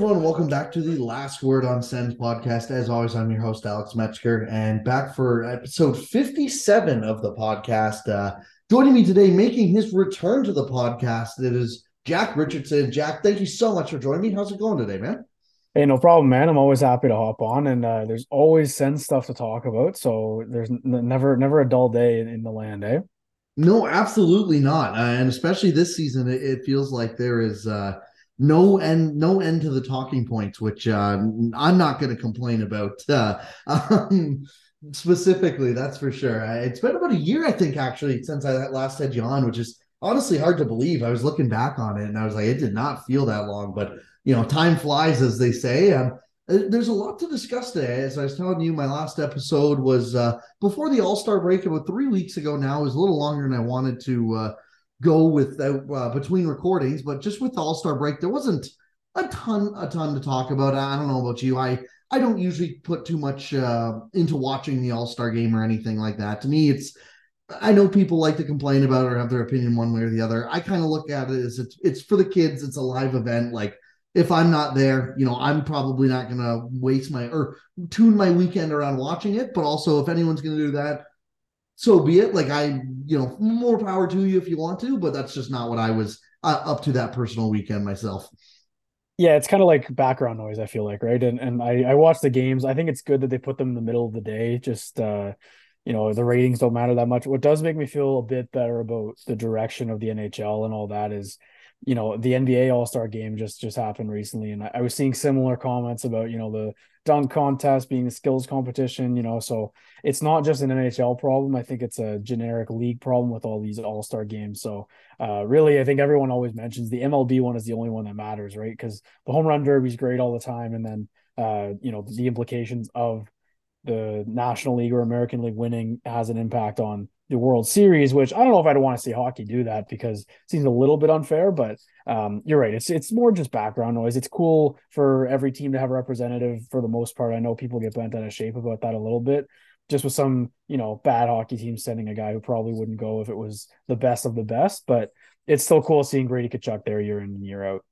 Everyone, welcome back to the Last Word on Sens podcast. As always, I'm your host Alex Metzger, and back for episode 57 of the podcast. Uh, joining me today, making his return to the podcast, it is Jack Richardson. Jack, thank you so much for joining me. How's it going today, man? Hey, no problem, man. I'm always happy to hop on, and uh, there's always Sens stuff to talk about. So there's n- never never a dull day in, in the land, eh? No, absolutely not. Uh, and especially this season, it, it feels like there is uh, no end no end to the talking points, which uh, I'm not going to complain about. Uh, um, specifically, that's for sure. It's been about a year, I think, actually, since I last had you on, which is honestly hard to believe. I was looking back on it, and I was like, it did not feel that long, but you know, time flies, as they say. Um, there's a lot to discuss today. As I was telling you, my last episode was uh, before the All Star break, about three weeks ago. Now it was a little longer than I wanted to uh, go without uh, between recordings, but just with the All Star break, there wasn't a ton, a ton to talk about. I don't know about you. I I don't usually put too much uh, into watching the All Star game or anything like that. To me, it's I know people like to complain about it or have their opinion one way or the other. I kind of look at it as it's it's for the kids. It's a live event. Like if I'm not there, you know, I'm probably not going to waste my or tune my weekend around watching it. But also, if anyone's going to do that, so be it. Like I, you know, more power to you if you want to, but that's just not what I was uh, up to that personal weekend myself. Yeah, it's kind of like background noise. I feel like right, and and I I watch the games. I think it's good that they put them in the middle of the day. Just uh, you know, the ratings don't matter that much. What does make me feel a bit better about the direction of the NHL and all that is you know the NBA All Star Game just just happened recently, and I, I, was seeing similar comments about you know the dunk contest being a skills competition. You know, so it's not just an NHL problem. I think it's a generic league problem with all these All Star games. So uh, really, I think everyone always mentions the MLB one is the only one that matters, right? Because the home run derby is great all the time, and then uh, you know the implications of the National League or American League winning has an impact on the World Series, which I don't know if I'd want to see hockey do that because it seems a little bit unfair. But um, you're right; it's it's more just background noise. It's cool for every team to have a representative for the most part. I know people get bent out of shape about that a little bit, just with some you know bad hockey teams sending a guy who probably wouldn't go if it was the best of the best. But it's still cool seeing Brady Tkachuk there year in and year out.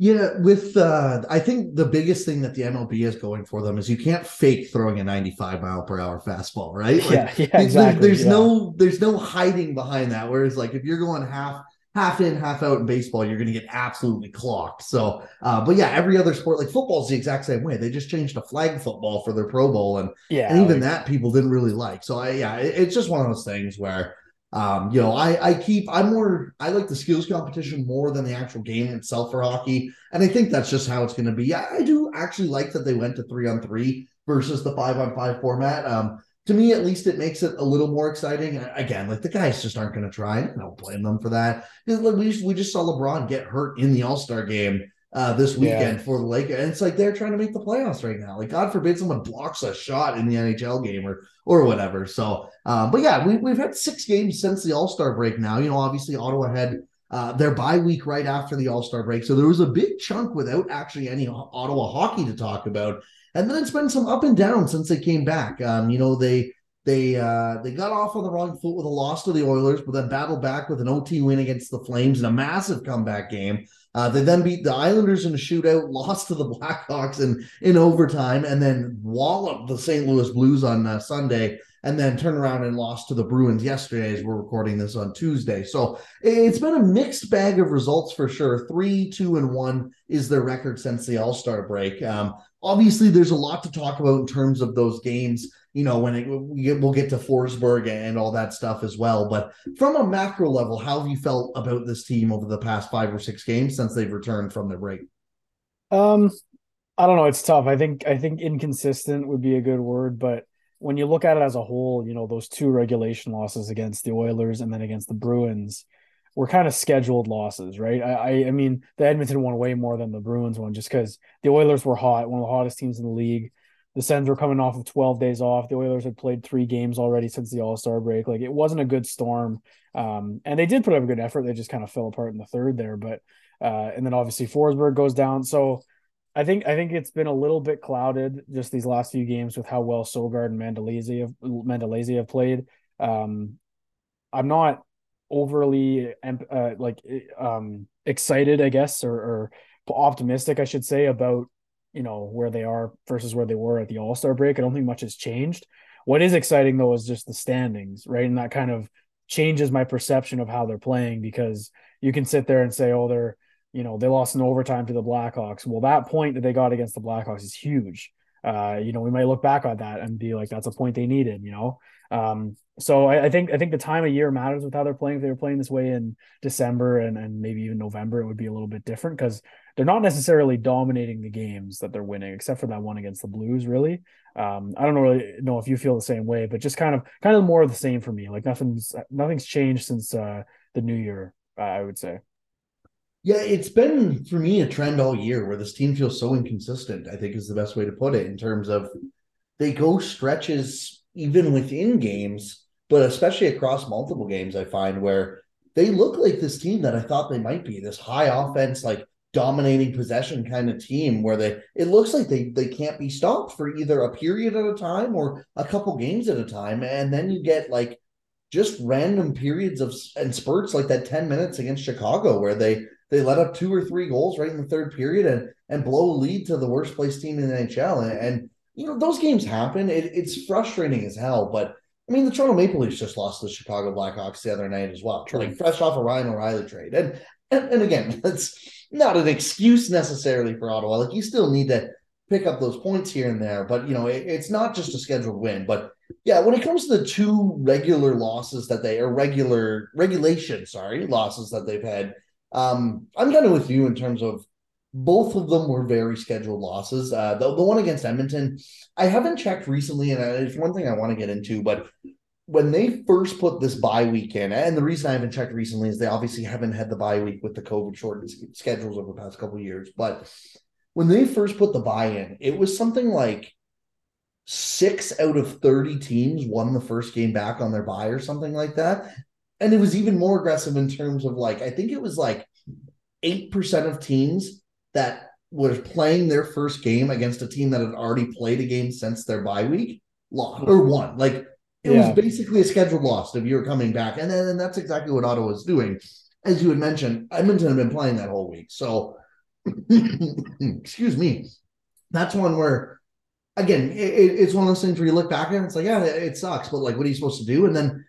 Yeah, with uh, I think the biggest thing that the MLB is going for them is you can't fake throwing a 95 mile per hour fastball, right? Like, yeah, yeah, exactly. there's yeah. no there's no hiding behind that. Whereas like if you're going half half in, half out in baseball, you're going to get absolutely clocked. So, uh, but yeah, every other sport like football is the exact same way. They just changed to flag football for their Pro Bowl, and yeah, and even like, that people didn't really like. So I yeah, it, it's just one of those things where um, you know, I I keep I'm more I like the skills competition more than the actual game itself for hockey, and I think that's just how it's going to be. I, I, do actually like that they went to three on three versus the five on five format. Um, to me, at least, it makes it a little more exciting. And Again, like the guys just aren't going to try. I don't blame them for that. We just, we just saw LeBron get hurt in the All Star game uh, this weekend yeah. for the Lakers. And it's like they're trying to make the playoffs right now. Like God forbid someone blocks a shot in the NHL game or or whatever. So, uh, but yeah, we we've had six games since the All Star break. Now, you know, obviously Ottawa had uh, their bye week right after the All Star break, so there was a big chunk without actually any Ottawa hockey to talk about. And then it's been some up and down since they came back. Um, you know, they they uh, they got off on the wrong foot with a loss to the Oilers, but then battled back with an OT win against the Flames in a massive comeback game. Uh, they then beat the Islanders in a shootout, lost to the Blackhawks in in overtime, and then walloped the St. Louis Blues on uh, Sunday, and then turned around and lost to the Bruins yesterday. As we're recording this on Tuesday, so it's been a mixed bag of results for sure. Three, two, and one is their record since the All Star break. Um, obviously, there's a lot to talk about in terms of those games you know, when it, we'll get to Forsberg and all that stuff as well. But from a macro level, how have you felt about this team over the past five or six games since they've returned from their break? Um, I don't know. It's tough. I think I think inconsistent would be a good word, but when you look at it as a whole, you know, those two regulation losses against the Oilers and then against the Bruins were kind of scheduled losses, right? I, I, I mean, the Edmonton one way more than the Bruins one, just because the Oilers were hot, one of the hottest teams in the league the Sens were coming off of 12 days off. The Oilers had played three games already since the All Star break. Like it wasn't a good storm. Um, and they did put up a good effort. They just kind of fell apart in the third there. But uh, and then obviously Forsberg goes down. So I think I think it's been a little bit clouded just these last few games with how well Sogaard and Mandolese have Mandolese have played. Um, I'm not overly uh, like um, excited, I guess, or, or optimistic, I should say, about you know where they are versus where they were at the All Star break. I don't think much has changed. What is exciting though is just the standings, right? And that kind of changes my perception of how they're playing because you can sit there and say, oh, they're you know they lost in overtime to the Blackhawks. Well, that point that they got against the Blackhawks is huge. Uh, you know, we might look back on that and be like, that's a point they needed. You know, um, so I, I, think I think the time of year matters with how they're playing. If they were playing this way in December and, and maybe even November, it would be a little bit different because they're not necessarily dominating the games that they're winning, except for that one against the Blues. Really, um, I don't really know if you feel the same way, but just kind of kind of more of the same for me. Like nothing's nothing's changed since uh, the new year. Uh, I would say. Yeah, it's been for me a trend all year where this team feels so inconsistent. I think is the best way to put it in terms of they go stretches even within games but especially across multiple games, I find where they look like this team that I thought they might be this high offense, like dominating possession kind of team where they it looks like they they can't be stopped for either a period at a time or a couple games at a time. And then you get like just random periods of and spurts like that 10 minutes against Chicago where they they let up two or three goals right in the third period and and blow a lead to the worst place team in the NHL and, and you know those games happen. It, it's frustrating as hell but I mean, the Toronto Maple Leafs just lost the Chicago Blackhawks the other night as well, True. like fresh off a Ryan O'Reilly trade. And, and and again, that's not an excuse necessarily for Ottawa. Like you still need to pick up those points here and there, but you know, it, it's not just a scheduled win. But yeah, when it comes to the two regular losses that they are regular regulation, sorry, losses that they've had, um, I'm kind of with you in terms of both of them were very scheduled losses. Uh, the, the one against Edmonton, I haven't checked recently, and it's one thing I want to get into, but when they first put this bye week in, and the reason I haven't checked recently is they obviously haven't had the bye week with the COVID shortened schedules over the past couple years. But when they first put the bye in, it was something like six out of 30 teams won the first game back on their bye or something like that. And it was even more aggressive in terms of like, I think it was like 8% of teams that was playing their first game against a team that had already played a game since their bye week, lost or won. Like it yeah. was basically a scheduled loss if you were coming back. And then and that's exactly what Ottawa was doing. As you had mentioned, Edmonton had been playing that whole week. So excuse me. That's one where again, it, it's one of those things where you look back and it's like, yeah, it, it sucks, but like what are you supposed to do? And then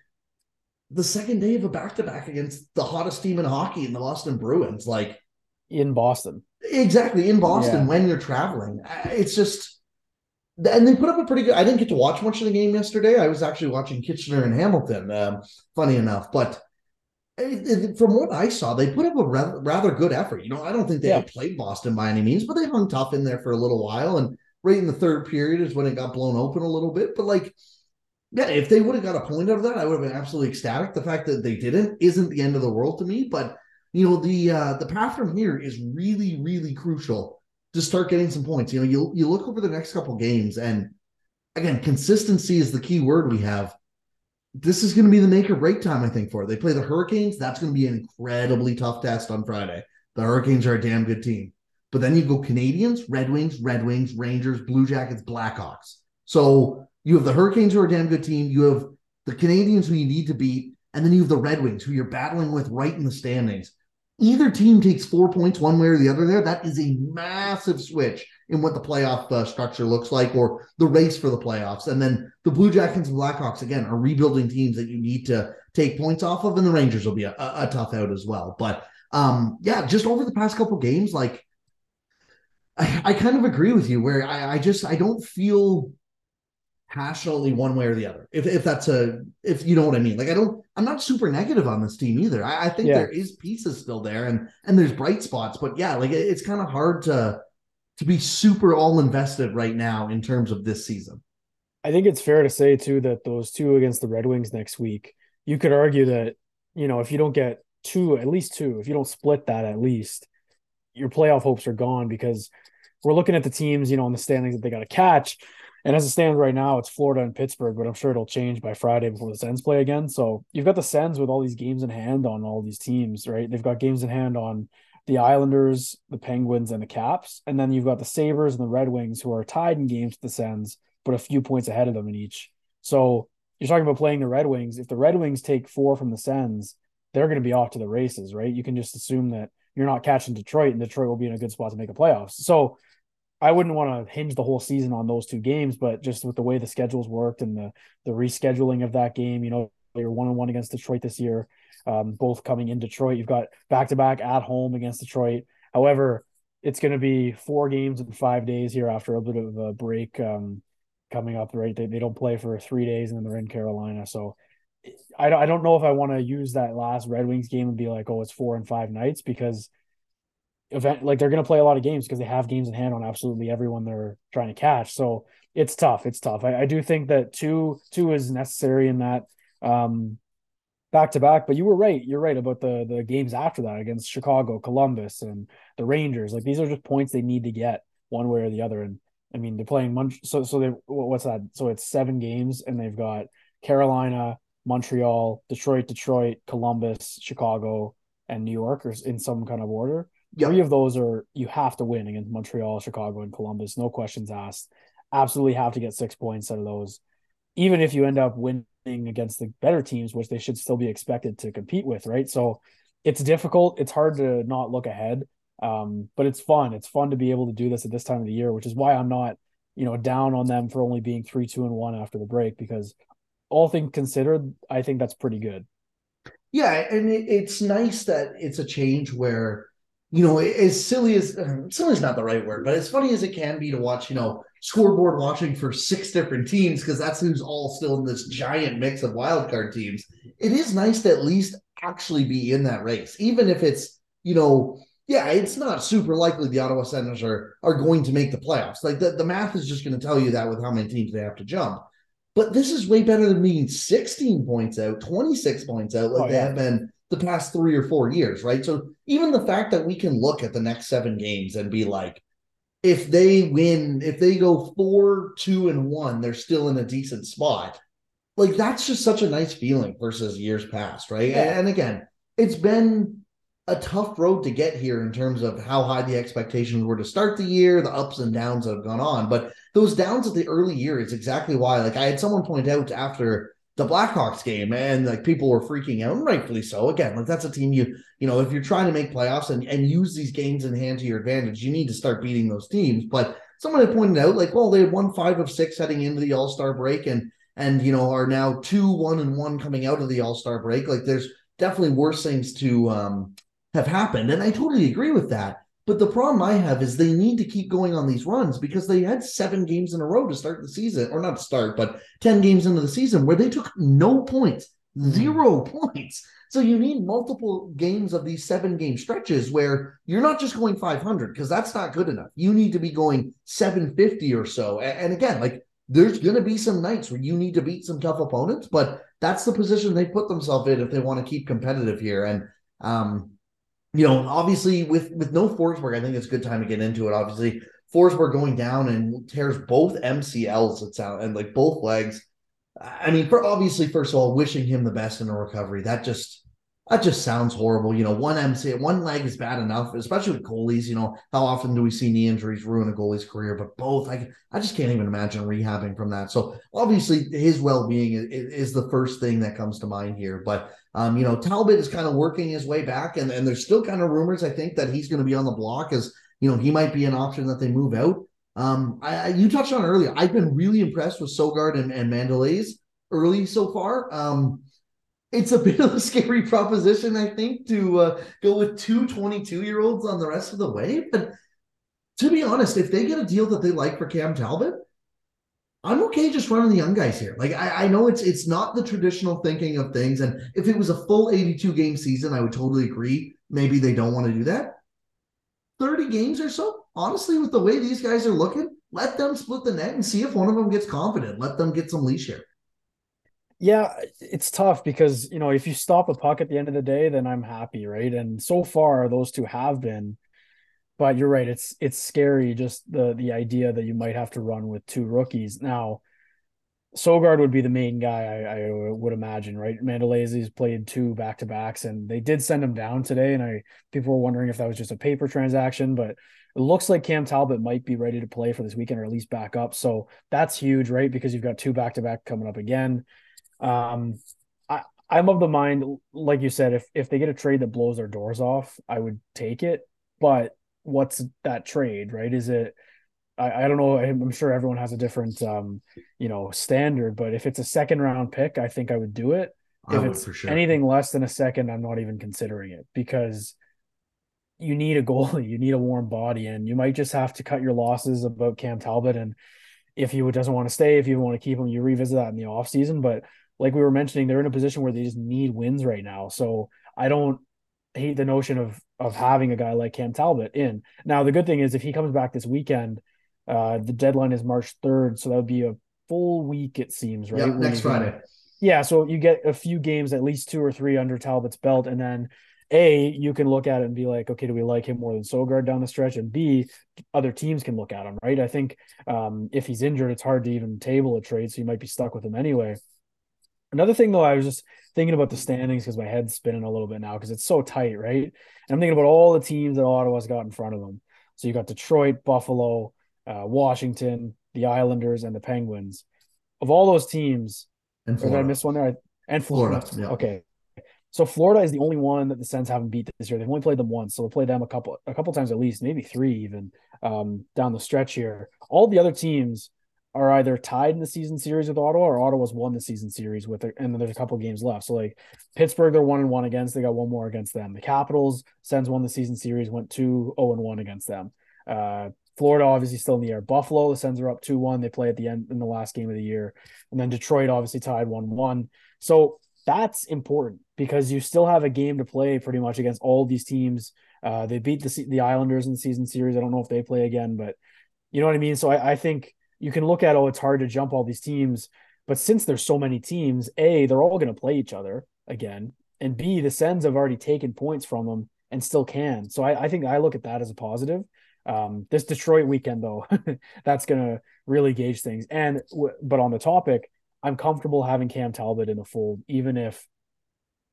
the second day of a back to back against the hottest team in hockey in the Boston Bruins, like in Boston. Exactly in Boston yeah. when you're traveling. It's just, and they put up a pretty good. I didn't get to watch much of the game yesterday. I was actually watching Kitchener and Hamilton. Um, funny enough, but it, it, from what I saw, they put up a rather, rather good effort. You know, I don't think they yeah. played Boston by any means, but they hung tough in there for a little while. And right in the third period is when it got blown open a little bit. But like, yeah, if they would have got a point out of that, I would have been absolutely ecstatic. The fact that they didn't isn't the end of the world to me, but you know the uh, the path from here is really really crucial to start getting some points. You know, you you look over the next couple games, and again, consistency is the key word we have. This is going to be the make or break time, I think. For it. they play the Hurricanes, that's going to be an incredibly tough test on Friday. The Hurricanes are a damn good team, but then you go Canadiens, Red Wings, Red Wings, Rangers, Blue Jackets, Blackhawks. So you have the Hurricanes who are a damn good team. You have the Canadiens, who you need to beat, and then you have the Red Wings who you're battling with right in the standings either team takes four points one way or the other there, that is a massive switch in what the playoff uh, structure looks like or the race for the playoffs. And then the Blue Jackets and Blackhawks, again, are rebuilding teams that you need to take points off of. And the Rangers will be a, a, tough out as well. But um, yeah, just over the past couple games, like I, I, kind of agree with you where I, I just I don't feel passionately one way or the other. If if that's a if you know what I mean. Like I don't I'm not super negative on this team either. I, I think yeah. there is pieces still there and and there's bright spots, but yeah, like it, it's kind of hard to to be super all invested right now in terms of this season. I think it's fair to say too that those two against the Red Wings next week, you could argue that, you know, if you don't get two, at least two, if you don't split that at least, your playoff hopes are gone because we're looking at the teams, you know, in the standings that they got to catch and as it stands right now, it's Florida and Pittsburgh, but I'm sure it'll change by Friday before the Sens play again. So you've got the Sens with all these games in hand on all these teams, right? They've got games in hand on the Islanders, the Penguins, and the Caps. And then you've got the Sabres and the Red Wings who are tied in games with the Sens, but a few points ahead of them in each. So you're talking about playing the Red Wings. If the Red Wings take four from the Sens, they're going to be off to the races, right? You can just assume that you're not catching Detroit, and Detroit will be in a good spot to make a playoffs. So I wouldn't want to hinge the whole season on those two games, but just with the way the schedules worked and the the rescheduling of that game, you know, you're one on one against Detroit this year, um, both coming in Detroit. You've got back to back at home against Detroit. However, it's going to be four games in five days here after a bit of a break um, coming up. Right, they they don't play for three days and then they're in Carolina. So I I don't know if I want to use that last Red Wings game and be like, oh, it's four and five nights because event like they're going to play a lot of games because they have games in hand on absolutely everyone they're trying to catch. So it's tough. It's tough. I, I do think that two two is necessary in that um back to back. But you were right. You're right about the the games after that against Chicago, Columbus, and the Rangers. Like these are just points they need to get one way or the other. And I mean, they're playing Mon- so so they what's that? So it's seven games, and they've got Carolina, Montreal, Detroit, Detroit, Columbus, Chicago, and New York, or in some kind of order. Three of those are you have to win against Montreal, Chicago, and Columbus. No questions asked. Absolutely have to get six points out of those. Even if you end up winning against the better teams, which they should still be expected to compete with, right? So it's difficult. It's hard to not look ahead. Um, but it's fun. It's fun to be able to do this at this time of the year, which is why I'm not, you know, down on them for only being three, two, and one after the break, because all things considered, I think that's pretty good. Yeah, and it, it's nice that it's a change where you know, as silly as uh, silly is not the right word, but as funny as it can be to watch, you know, scoreboard watching for six different teams because that's who's all still in this giant mix of wildcard teams. It is nice to at least actually be in that race, even if it's, you know, yeah, it's not super likely the Ottawa Senators are are going to make the playoffs. Like the, the math is just going to tell you that with how many teams they have to jump. But this is way better than being 16 points out, 26 points out, like oh, yeah. they have been the past three or four years, right? So even the fact that we can look at the next seven games and be like, if they win, if they go four, two, and one, they're still in a decent spot. Like that's just such a nice feeling versus years past, right? Yeah. And again, it's been a tough road to get here in terms of how high the expectations were to start the year, the ups and downs that have gone on. But those downs at the early year is exactly why. Like I had someone point out after the Blackhawks game, and like people were freaking out, rightfully so. Again, like that's a team you you know if you're trying to make playoffs and and use these games in hand to your advantage, you need to start beating those teams. But someone had pointed out, like, well, they had won five of six heading into the All Star break, and and you know are now two one and one coming out of the All Star break. Like, there's definitely worse things to um have happened, and I totally agree with that. But the problem I have is they need to keep going on these runs because they had seven games in a row to start the season, or not to start, but 10 games into the season where they took no points, hmm. zero points. So you need multiple games of these seven game stretches where you're not just going 500 because that's not good enough. You need to be going 750 or so. And again, like there's going to be some nights where you need to beat some tough opponents, but that's the position they put themselves in if they want to keep competitive here. And um, you know, obviously with with no Forsberg, I think it's a good time to get into it. Obviously, Forsberg going down and tears both MCLs. It's out and like both legs. I mean, for obviously, first of all, wishing him the best in a recovery. That just that just sounds horrible. You know, one MC, one leg is bad enough, especially with goalies. You know, how often do we see knee injuries ruin a goalie's career? But both, I, I just can't even imagine rehabbing from that. So obviously, his well being is, is, the first thing that comes to mind here. But um, you know, Talbot is kind of working his way back, and, and there's still kind of rumors, I think, that he's going to be on the block as, you know, he might be an option that they move out. Um, I, I you touched on earlier. I've been really impressed with Sogaard and, and Mandolese early so far. Um, it's a bit of a scary proposition, I think, to uh, go with two 22 year olds on the rest of the way. But to be honest, if they get a deal that they like for Cam Talbot, I'm okay just running the young guys here. Like I, I, know it's it's not the traditional thinking of things, and if it was a full 82 game season, I would totally agree. Maybe they don't want to do that. 30 games or so, honestly, with the way these guys are looking, let them split the net and see if one of them gets confident. Let them get some leash here. Yeah, it's tough because you know if you stop a puck at the end of the day, then I'm happy, right? And so far, those two have been but you're right. It's it's scary just the the idea that you might have to run with two rookies now. Sogaard would be the main guy, I, I would imagine, right? Mandolese's played two back to backs, and they did send him down today. And I people were wondering if that was just a paper transaction, but it looks like Cam Talbot might be ready to play for this weekend or at least back up. So that's huge, right? Because you've got two back to back coming up again. Um, I I'm of the mind, like you said, if if they get a trade that blows their doors off, I would take it. But what's that trade, right? Is it I, I don't know. I'm sure everyone has a different um, you know, standard, but if it's a second round pick, I think I would do it. I If it's sure. anything less than a second, I'm not even considering it because you need a goalie, you need a warm body, and you might just have to cut your losses about Cam Talbot. And if he doesn't want to stay, if you want to keep him, you revisit that in the offseason. But like we were mentioning, they're in a position where they just need wins right now. So I don't hate the notion of of having a guy like Cam Talbot in. Now the good thing is if he comes back this weekend, uh, the deadline is March third, so that would be a full week it seems, right? Yeah, next Friday. yeah, so you get a few games, at least two or three under Talbot's belt, and then A, you can look at it and be like, okay, do we like him more than Sogaard down the stretch? And B, other teams can look at him, right? I think um, if he's injured, it's hard to even table a trade, so you might be stuck with him anyway. Another thing though, I was just thinking about the standings because my head's spinning a little bit now because it's so tight, right? And I'm thinking about all the teams that Ottawa's got in front of them. So you got Detroit, Buffalo, uh, Washington, the Islanders, and the Penguins. Of all those teams, And or did I Florida. miss one there? And Florida. Florida, yeah. Okay. So Florida is the only one that the Sens haven't beat this year. They've only played them once, so they'll play them a couple a couple times at least, maybe three even um, down the stretch here. All the other teams are either tied in the season series with Ottawa or Ottawa's won the season series with it, and then there's a couple games left. So like Pittsburgh, they're one and one against. They got one more against them. The Capitals, Sens won the season series, went two zero and one against them. Uh, Florida obviously still in the air. Buffalo, the Sens are up two one. They play at the end in the last game of the year, and then Detroit obviously tied one one. So that's important because you still have a game to play pretty much against all these teams. Uh, they beat the the Islanders in the season series. I don't know if they play again, but you know what I mean. So I, I think you can look at oh, it's hard to jump all these teams, but since there's so many teams, a they're all going to play each other again, and b the Sens have already taken points from them and still can. So I, I think I look at that as a positive. Um, this Detroit weekend though, that's going to really gauge things. And but on the topic, I'm comfortable having Cam Talbot in the fold, even if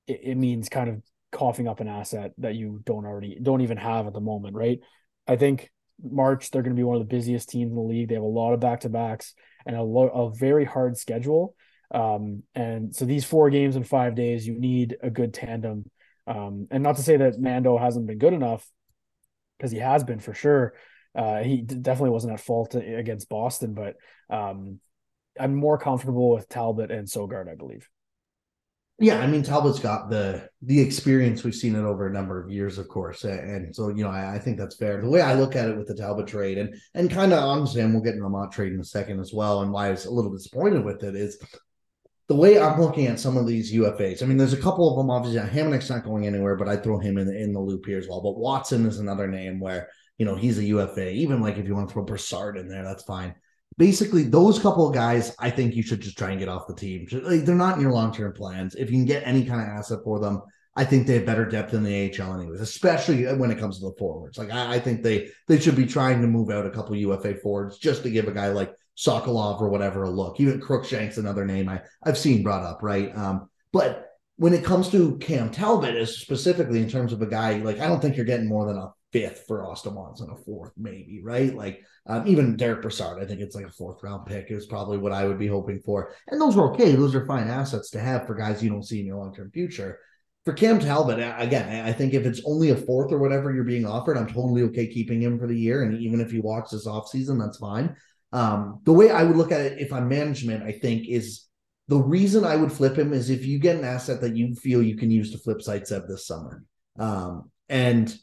it, it means kind of coughing up an asset that you don't already don't even have at the moment, right? I think March they're going to be one of the busiest teams in the league. They have a lot of back to backs and a lo- a very hard schedule. Um, and so these four games in five days, you need a good tandem. Um, and not to say that Mando hasn't been good enough, because he has been for sure. Uh, he definitely wasn't at fault against Boston, but um, I'm more comfortable with Talbot and Sogaard, I believe. Yeah, I mean Talbot's got the the experience. We've seen it over a number of years, of course, and, so you know I, I think that's fair. The way I look at it with the Talbot trade, and and kind of honestly, and we'll get into the Motte trade in a second as well, and why I was a little disappointed with it is the way I'm looking at some of these UFAs. I mean, there's a couple of them. Obviously, Hamonic's not going anywhere, but I throw him in the, in the loop here as well. But Watson is another name where you know he's a UFA. Even like if you want to throw Brassard in there, that's fine basically those couple of guys i think you should just try and get off the team. Like, they're not in your long-term plans. If you can get any kind of asset for them i think they have better depth in the ahl anyways especially when it comes to the forwards. Like i, I think they they should be trying to move out a couple ufa forwards just to give a guy like sokolov or whatever a look. Even crookshank's another name i i've seen brought up right? Um but when it comes to cam talbot is specifically in terms of a guy like i don't think you're getting more than a fifth for Austin Watson, a fourth maybe, right? Like um, even Derick Brassard, I think it's like a fourth round pick is probably what I would be hoping for. And those are okay; those are fine assets to have for guys you don't see in your long term future. For Cam Talbot, again, I think if it's only a fourth or whatever you're being offered, I'm totally okay keeping him for the year. And even if he walks this offseason, that's fine. Um, the way I would look at it if I'm management, I think, is the reason I would flip him is if you get an asset that you feel you can use to flip Zaitsev this summer. Um, and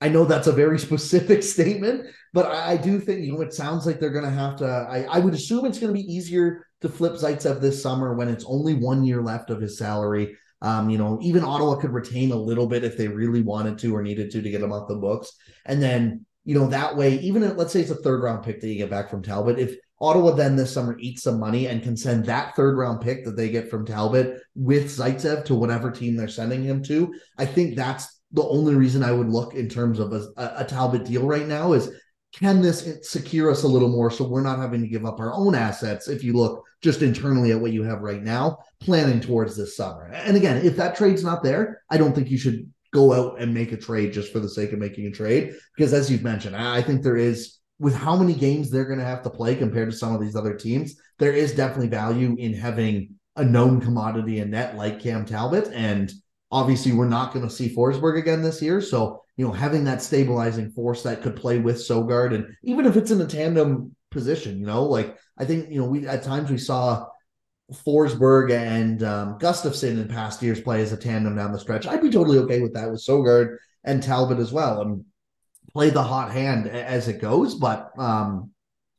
I know that's a very specific statement, but I, do think, you know, it sounds like they're going to have to. I, I, would assume it's going to be easier to flip Zaitsev this summer when it's only one year left of his salary. Um, you know, even Ottawa could retain a little bit if they really wanted to or needed to to get him off the books. And then, you know, that way, even if, let's say it's a third round pick that you get back from Talbot, if Ottawa then this summer eats some money and can send that third round pick that they get from Talbot with Zaitsev to whatever team they're sending him to, I think that's the only reason I would look in terms of a, a, Talbot deal right now is can this secure us a little more so we're not having to give up our own assets if you look just internally at what you have right now planning towards this summer and again if that trade's not there i don't think you should go out and make a trade just for the sake of making a trade because as you've mentioned i think there is with how many games they're going to have to play compared to some of these other teams there is definitely value in having a known commodity in net like Cam Talbot. And obviously, we're not going to see Forsberg again this year. So, you know, having that stabilizing force that could play with Sogaard, and even if it's in a tandem position, you know, like I think, you know, we at times we saw Forsberg and um, Gustavsson in past years play as a tandem down the stretch. I'd be totally okay with that with Sogaard and Talbot as well, and play the hot hand as it goes. But um,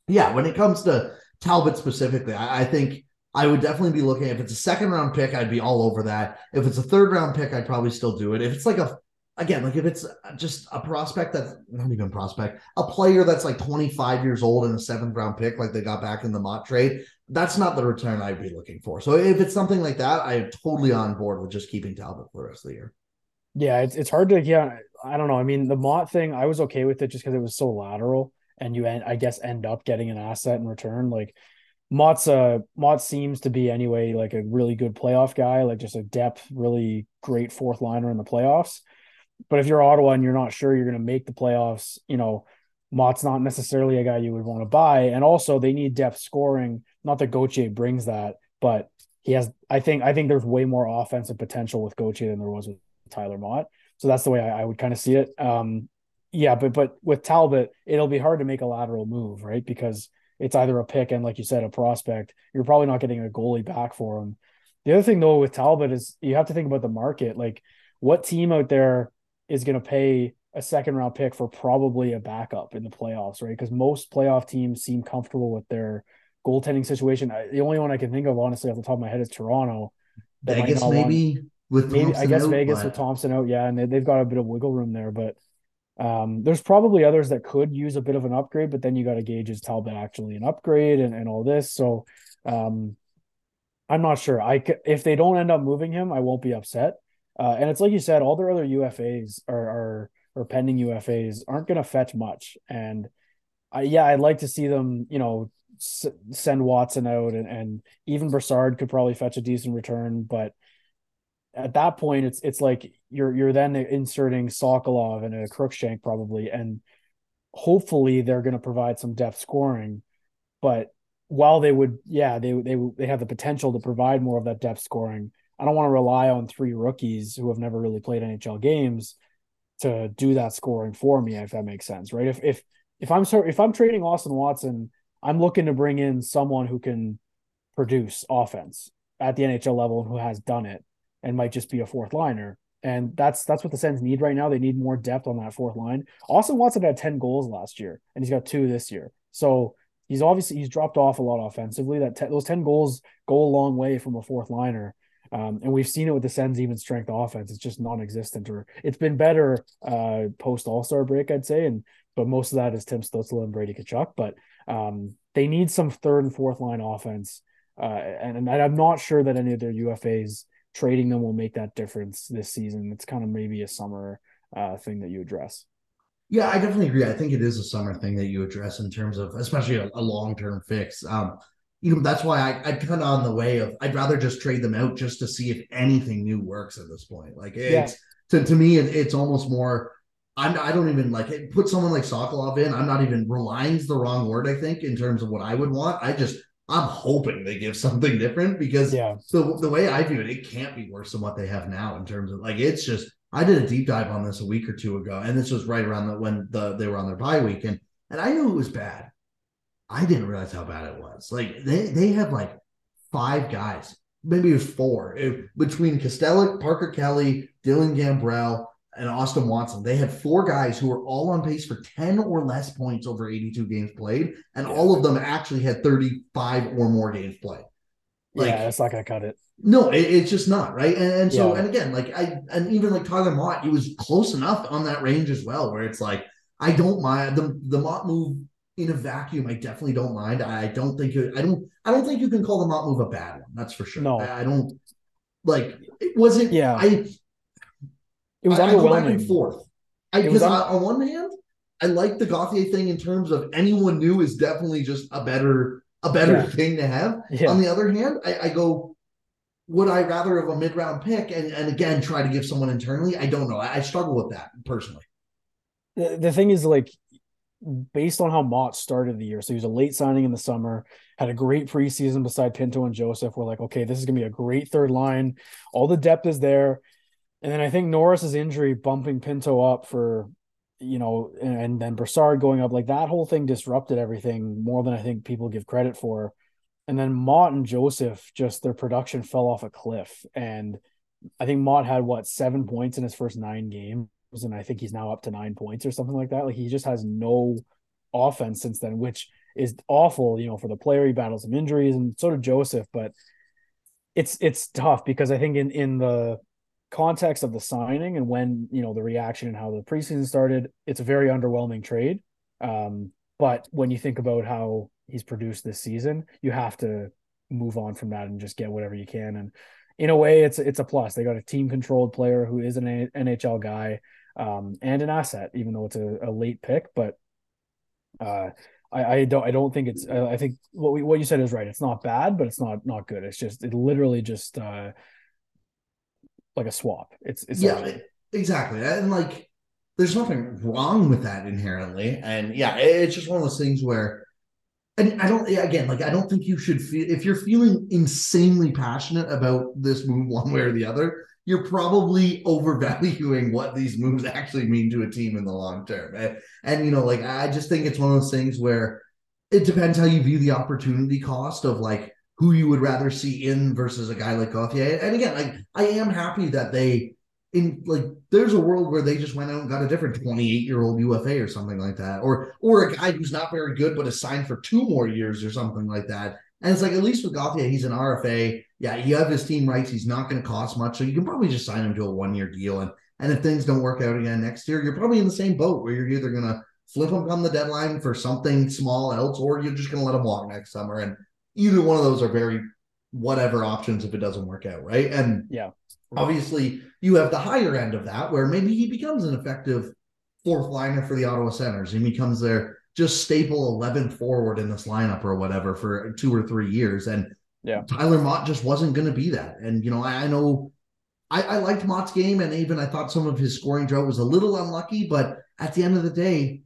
yeah, when it comes to Talbot specifically, I, I think I would definitely be looking. If it's a second round pick, I'd be all over that. If it's a third round pick, I'd probably still do it. If it's like a again, like if it's just a prospect that's not even prospect, a player that's like 25 years old and a seventh round pick, like they got back in the Motte trade, that's not the return I'd be looking for. So if it's something like that, I'm totally on board with just keeping Talbot for the rest of the year. Yeah, it's it's hard to yeah. I don't know. I mean, the Motte thing, I was okay with it just because it was so lateral, and you end, I guess, end up getting an asset in return. Like Motte's uh Motte seems to be anyway like a really good playoff guy, like just a depth, really great fourth liner in the playoffs. But if you're Ottawa and you're not sure you're going to make the playoffs, you know, Motte's not necessarily a guy you would want to buy. And also they need depth scoring. Not that Gauthier brings that, but he has I think I think there's way more offensive potential with Gauthier than there was with Tyler Motte. So that's the way I, I would kind of see it. Um yeah, but but with Talbot, it'll be hard to make a lateral move, right? Because it's either a pick and, like you said, a prospect. You're probably not getting a goalie back for him. The other thing though with Talbot is you have to think about the market. Like, what team out there is going to pay a second round pick for probably a backup in the playoffs, right? Because most playoff teams seem comfortable with their goaltending situation. I, the only one I can think of, honestly, off the top of my head, is Toronto. Vegas, maybe want, with maybe I guess Vegas with Thompson out, yeah, and they, they've got a bit of wiggle room there, but um, there's probably others that could use a bit of an upgrade, but then you got to gauge is Talbot actually an upgrade and, and all this. So um, I'm not sure. I if they don't end up moving him, I won't be upset. Uh, and it's like you said, all their other UFAs are are or pending UFAs aren't going to fetch much. And I, yeah, I'd like to see them, you know, s- send Watson out, and and even Brassard could probably fetch a decent return, but at that point it's it's like you're you're then inserting Sokolov and a Crookshank probably and hopefully they're going to provide some depth scoring. But while they would yeah they they they have the potential to provide more of that depth scoring I don't want to rely on three rookies who have never really played NHL games to do that scoring for me if that makes sense right? If if if I'm if I'm trading Austin Watson I'm looking to bring in someone who can produce offense at the NHL level and who has done it and might just be a fourth liner. And that's that's what the Sens need right now. They need more depth on that fourth line. Austin Watson had 10 goals last year, and he's got two this year. So he's obviously he's dropped off a lot offensively. That te- those 10 goals go a long way from a fourth liner. Um, and we've seen it with the Sens even strength offense. It's just non-existent, or it's been better uh, post All Star break, I'd say. And but most of that is Tim Stützle and Brady Tkachuk. But um, they need some third and fourth line offense. Uh, and, and I'm not sure that any of their UFAs trading them will make that difference this season. It's kind of maybe a summer uh, thing that you address. Yeah, I definitely agree. I think it is a summer thing that you address in terms of, especially a, a long term fix. Um, you know, that's why I, I kind of on the way of I'd rather just trade them out just to see if anything new works at this point. Like it's yeah. to, to me, it, it's almost more. I'm I don't even like it, put someone like Sokolov in. I'm not even relying's the wrong word. I think in terms of what I would want. I just I'm hoping they give something different because yeah. the the way I view it, it can't be worse than what they have now in terms of like it's just I did a deep dive on this a week or two ago, and this was right around the when the they were on their bye week, and and I knew it was bad. I didn't realize how bad it was. Like they they had like five guys, maybe it was four it, between Kastelic, Parker Kelly, Dylan Gambrell, and Austin Watson. They had four guys who were all on pace for 10 or less points over 82 games played, and yeah. all of them actually had 35 or more games played. Like, yeah, it's not gonna cut it. No, it, it's just not right. And, and so, yeah. and again, like I, and even like Tyler Motte, he was close enough on that range as well, where it's like I don't mind the the Motte move in a vacuum. I definitely don't mind. I don't think it, I don't I don't think you can call the Motte move a bad one. That's for sure. No, I, I don't like. It wasn't. Yeah, I it was I, underwhelming. I back and forth. Because un- on one hand, I like the Gauthier thing in terms of anyone new is definitely just a better a better yeah. thing to have. Yeah. On the other hand, I, I, go, would I rather have a mid round pick and, and again try to give someone internally? I don't know. I, I struggle with that personally. The, the thing is, like, based on how Motte started the year. So he was a late signing in the summer, had a great preseason beside Pinto and Joseph. We're like, okay, this is gonna be a great third line. All the depth is there. And then I think Norris's injury bumping Pinto up for, you know, and then Brassard going up, like that whole thing disrupted everything more than I think people give credit for. And then Motte and Joseph, just their production fell off a cliff. And I think Motte had what seven points in his first nine games, and I think he's now up to nine points or something like that. Like he just has no offense since then, which is awful, you know, for the player. He battles some injuries, and so did Joseph. But it's it's tough because I think in in the context of the signing and when you know the reaction and how the preseason started, it's a very underwhelming trade. Um, but when you think about how he's produced this season, you have to move on from that and just get whatever you can. And in a way, it's it's a plus. They got a team controlled player who is an NHL guy um, and an asset, even though it's a, a late pick. But uh, I, I don't I don't think it's I think what we, what you said is right. It's not bad, but it's not not good. It's just it literally just uh, like a swap. It's it's yeah, exactly, and like there's nothing wrong with that inherently, and yeah, it's just one of those things where and I don't again like I don't think you should feel if you're feeling insanely passionate about this move one way or the other, you're probably overvaluing what these moves actually mean to a team in the long term. And, and you know, like I just think it's one of those things where it depends how you view the opportunity cost of like who you would rather see in versus a guy like Gauthier. And again, like I am happy that they in like there's a world where they just went out and got a different 28 year old UFA or something like that, or or a guy who's not very good but is signed for two more years or something like that. And it's like at least with Gauthier, he's an RFA. Yeah, you have his team rights. He's not going to cost much, so you can probably just sign him to a one year deal. And and if things don't work out again next year, you're probably in the same boat where you're either going to flip him on the deadline for something small else, or you're just going to let him walk next summer. And either one of those are very whatever options if it doesn't work out, right? And yeah, Obviously, you have the higher end of that where maybe he becomes an effective fourth liner for the Ottawa Senators. He becomes their just staple 11th forward in this lineup or whatever for two or three years. And yeah, Tyler Motte just wasn't going to be that. And, you know, I, I know I, I, liked Motte's game and even I thought some of his scoring drought was a little unlucky, but at the end of the day,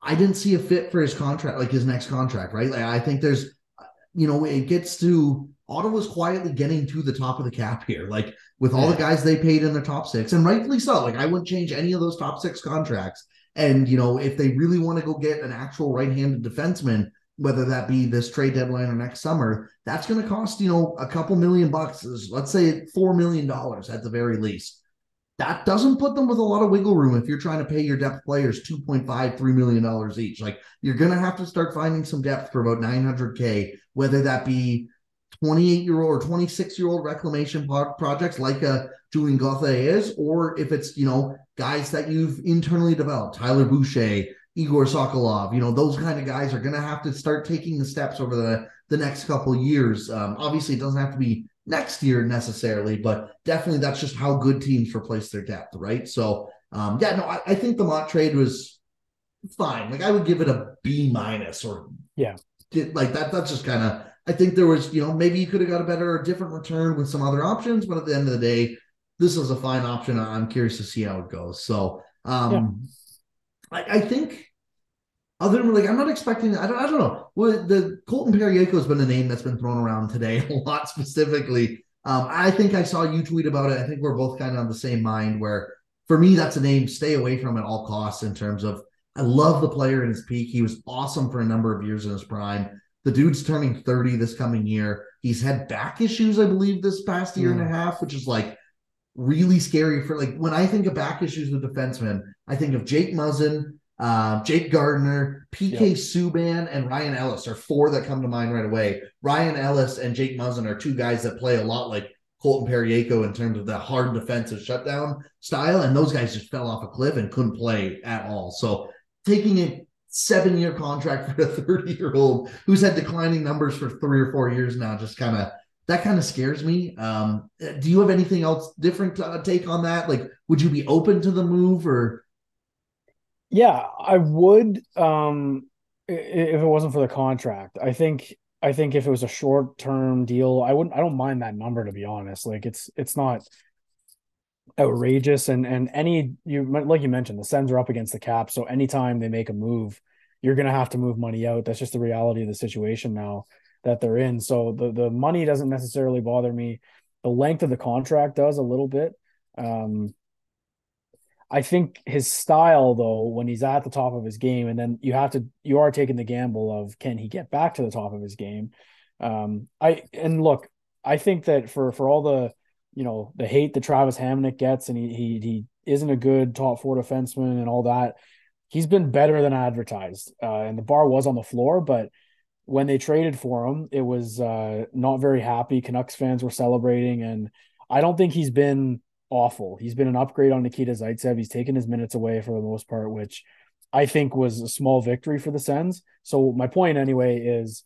I didn't see a fit for his contract, like his next contract, right? Like I think there's, you know, it gets to Ottawa's quietly getting to the top of the cap here, like with all yeah. the guys they paid in their top six, and rightfully so. Like I wouldn't change any of those top six contracts. And you know, if they really want to go get an actual right-handed defenseman, whether that be this trade deadline or next summer, that's going to cost you know a couple million bucks. Let's say four million dollars at the very least. That doesn't put them with a lot of wiggle room if you're trying to pay your depth players 2.5, 3 million dollars each. Like you're gonna have to start finding some depth for about 900k, whether that be 28 year old or 26 year old reclamation projects like a Julien Gauthier is, or if it's, you know, guys that you've internally developed, Tyler Boucher, Egor Sokolov, you know, those kind of guys are going to have to start taking the steps over the, the next couple years. Um, obviously, it doesn't have to be next year necessarily, but definitely that's just how good teams replace their depth, right? So, um, yeah, no, I, I think the Motte trade was fine. Like I would give it a B minus or yeah, like that. That's just kind of I think there was, you know, maybe you could have got a better or different return with some other options, but at the end of the day, this is a fine option. I'm curious to see how it goes. So, um, yeah. I, I, think other than like, I'm not expecting, I don't, I don't know. Well, the Colton Parayko has been a name that's been thrown around today a lot specifically. Um, I think I saw you tweet about it. I think we're both kind of on the same mind where for me, that's a name stay away from at all costs in terms of I love the player in his peak. He was awesome for a number of years in his prime. The dude's turning 30 this coming year. He's had back issues, I believe, this past year mm. and a mm. half, which is like really scary for like when I think of back issues with defensemen, I think of Jake Muzzin, uh, Jake Gardiner, PK yep. Subban, and Ryan Ellis are four that come to mind right away. Ryan Ellis and Jake Muzzin are two guys that play a lot like Colton Parayko in terms of the hard defensive shutdown style, and those guys just fell off a cliff and couldn't play at all. So taking it seven year contract for a 30 year old who's had declining numbers for three or four years now just kind of that kind of scares me um, do you have anything else different uh, take on that like would you be open to the move or yeah i would um if it wasn't for the contract i think i think if it was a short term deal i wouldn't i don't mind that number to be honest like it's it's not outrageous. And and any you like you mentioned, the Sens are up against the cap, so anytime they make a move, you're going to have to move money out. That's just the reality of the situation now that they're in. So the the money doesn't necessarily bother me. The length of the contract does a little bit. Um, I think his style, though, when he's at the top of his game, and then you have to, you are taking the gamble of can he get back to the top of his game? Um, I and look, I think that for for all the, you know, the hate that Travis Hamonic gets, and he he he isn't a good top four defenseman and all that, he's been better than advertised. Uh, and the bar was on the floor, but when they traded for him, it was uh, not very happy. Canucks fans were celebrating, and I don't think he's been awful. He's been an upgrade on Nikita Zaitsev. He's taken his minutes away for the most part, which I think was a small victory for the Sens. So my point anyway is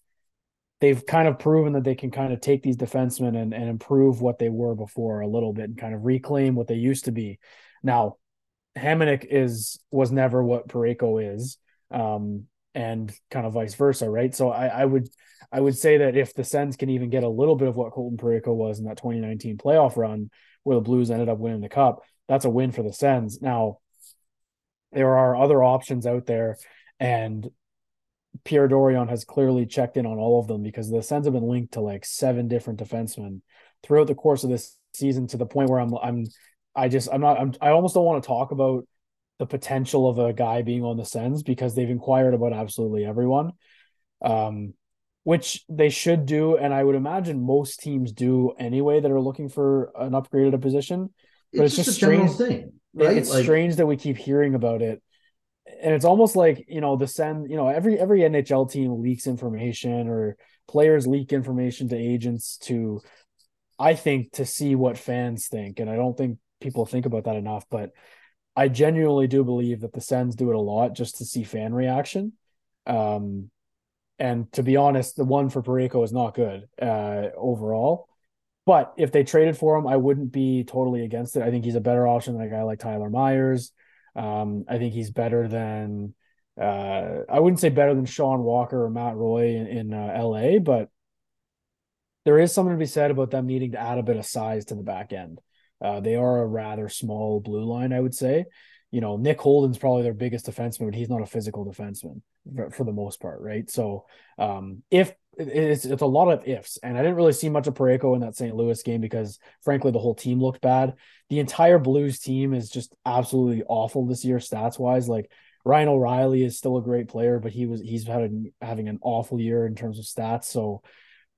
they've kind of proven that they can kind of take these defensemen and, and improve what they were before a little bit and kind of reclaim what they used to be. Now, Hamonic is was never what Parayko is. Um, and kind of vice versa, right? So I, I would I would say that if the Sens can even get a little bit of what Colton Parayko was in that 2019 playoff run, where the Blues ended up winning the cup. That's a win for the Sens. Now, there are other options out there, and Pierre Dorion has clearly checked in on all of them because the Sens have been linked to like seven different defensemen throughout the course of this season to the point where I'm I'm I just I'm not I'm, I almost don't want to talk about the potential of a guy being on the Sens because they've inquired about absolutely everyone. Um, which they should do, and I would imagine most teams do anyway that are looking for an upgrade at a position. But it's, it's just, strange thing, right? It's like, strange that we keep hearing about it, and it's almost like you know the send you know every every NHL team leaks information or players leak information to agents to, I think, to see what fans think, and I don't think people think about that enough, but. I genuinely do believe that the Sens do it a lot just to see fan reaction. Um, and to be honest, the one for Parayko is not good uh, overall. But if they traded for him, I wouldn't be totally against it. I think he's a better option than a guy like Tyler Myers. Um, I think he's better than uh, I wouldn't say better than Sean Walker or Matt Roy in, in uh, LA, but there is something to be said about them needing to add a bit of size to the back end. Uh, they are a rather small blue line, I would say you know, Nick Holden's probably their biggest defenseman, but he's not a physical defenseman for, the most part, right? So, um, if it's it's a lot of ifs, and I didn't really see much of Parayko in that St. Louis game because, frankly, the whole team looked bad. The entire Blues team is just absolutely awful this year, stats wise. Like Ryan O'Reilly is still a great player, but he was he's had a, having an awful year in terms of stats. So,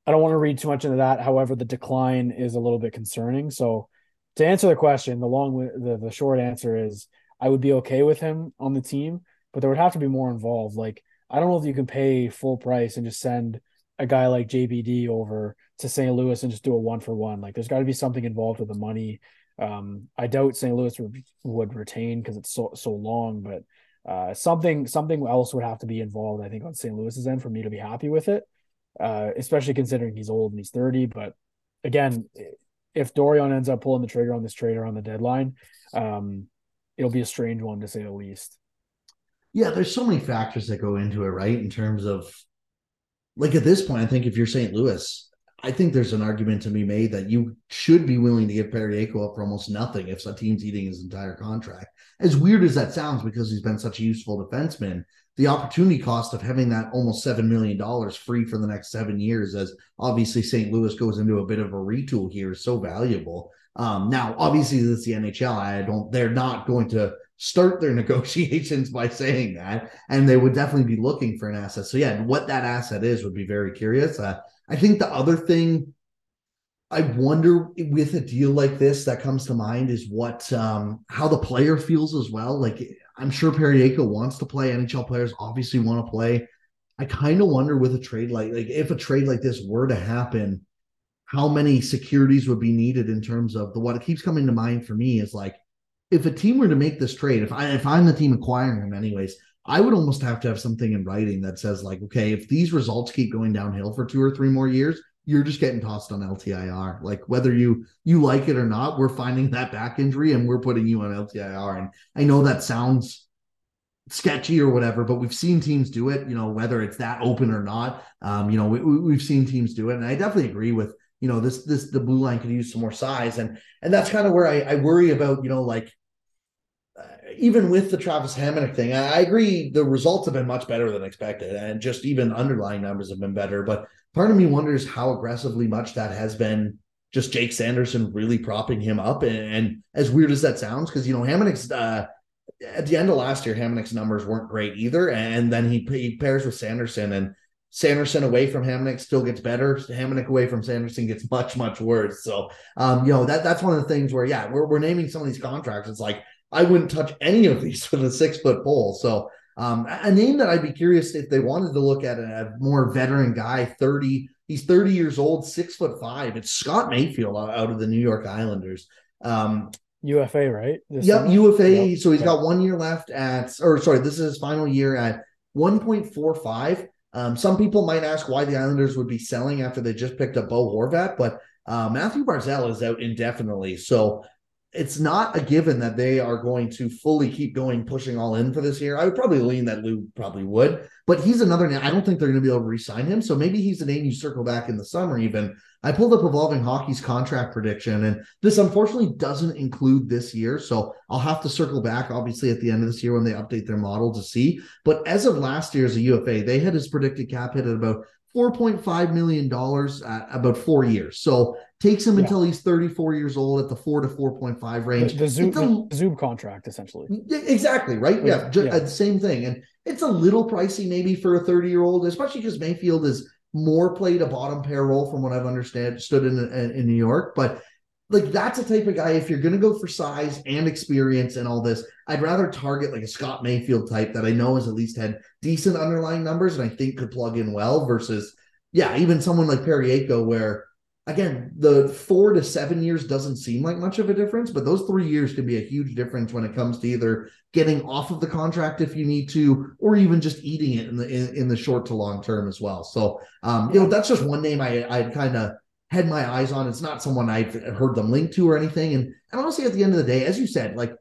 I don't want to read too much into that. However, the decline is a little bit concerning. So, to answer the question, the long the the short answer is I would be okay with him on the team, but there would have to be more involved. Like, I don't know if you can pay full price and just send a guy like JBD over to St. Louis and just do a one for one. Like, there's got to be something involved with the money. Um, I doubt St. Louis would, would retain because it's so so long, but uh, something something else would have to be involved. I think on St. Louis's end for me to be happy with it, uh, especially considering he's old and he's thirty. But again, if Dorion ends up pulling the trigger on this trade around the deadline, um, it'll be a strange one to say the least. Yeah, there's so many factors that go into it, right? In terms of like at this point, I think if you're St. Louis, I think there's an argument to be made that you should be willing to give Parayko up for almost nothing if a team's eating his entire contract. As weird as that sounds, because he's been such a useful defenseman, the opportunity cost of having that almost seven million dollars free for the next seven years, as obviously St. Louis goes into a bit of a retool here, is so valuable. Um, now, obviously, this is the NHL. I don't. They're not going to start their negotiations by saying that, and they would definitely be looking for an asset. So, yeah, what that asset is would be very curious. Uh, I think the other thing I wonder with a deal like this that comes to mind is what um, how the player feels as well. Like I'm sure Parayko wants to play. NHL players obviously want to play. I kind of wonder with a trade like like if a trade like this were to happen how many securities would be needed in terms of the what it keeps coming to mind for me is like if a team were to make this trade, if I if I'm the team acquiring him anyways, I would almost have to have something in writing that says like, okay, if these results keep going downhill for two or three more years, you're just getting tossed on LTIR. Like whether you you like it or not, we're finding that back injury and we're putting you on LTIR. And I know that sounds sketchy or whatever, but we've seen teams do it. You know, whether it's that open or not. Um, you know, we, we've seen teams do it, and I definitely agree with you know, this this the blue line could use some more size, and and that's kind of where I, I worry about, you know, like uh, even with the Travis Hamonic thing, I, I, agree the results have been much better than expected, and just even underlying numbers have been better. But part of me wonders how aggressively much that has been just Jake Sanderson really propping him up. And, and as weird as that sounds, because you know Hamonic's uh, at the end of last year, Hamonic's numbers weren't great either, and then he, he pairs with Sanderson and. Sanderson away from Hamonic still gets better. Hamonic away from Sanderson gets much, much worse. So, um, you know, that that's one of the things where, yeah, we're, we're naming some of these contracts. It's like, I wouldn't touch any of these with a six foot pole. So um, a name that I'd be curious if they wanted to look at a more veteran guy, 30, he's 30 years old, six foot five. It's Scott Mayfield out of the New York Islanders. Um, UFA, right? This yep, summer? UFA. Yep. So he's got one year left at, or sorry, this is his final year at 1.45. Um, some people might ask why the Islanders would be selling after they just picked up Bo Horvat, but uh, Mathew Barzal is out indefinitely. So it's not a given that they are going to fully keep going pushing all in for this year. I would probably lean that Lou probably would, but he's another name. I don't think they're going to be able to re-sign him. So maybe he's a name you circle back in the summer. Even I pulled up Evolving Hockey's contract prediction, and this unfortunately doesn't include this year. So I'll have to circle back, obviously, at the end of this year when they update their model to see. But as of last year as a UFA, they had his predicted cap hit at about $4.5 million at about four years. So takes him yeah. until he's 34 years old at the four to 4.5 range. The, the Zub, a, the Zub contract, essentially. Exactly, right? Yeah, yeah. Uh, same thing. And it's a little pricey maybe for a 30 year old, especially because Mayfield is more played a bottom pair role from what I've understood in, in, in New York. But like that's a type of guy, if you're going to go for size and experience and all this, I'd rather target like a Scott Mayfield type that I know has at least had decent underlying numbers and I think could plug in well versus, yeah, even someone like Parayko, where again, the four to seven years doesn't seem like much of a difference, but those three years can be a huge difference when it comes to either getting off of the contract if you need to, or even just eating it in the in, in the short to long term as well. So, um, you know, that's just one name I I'd kind of had my eyes on. It's not someone I've heard them linked to or anything. And and honestly, at the end of the day, as you said, like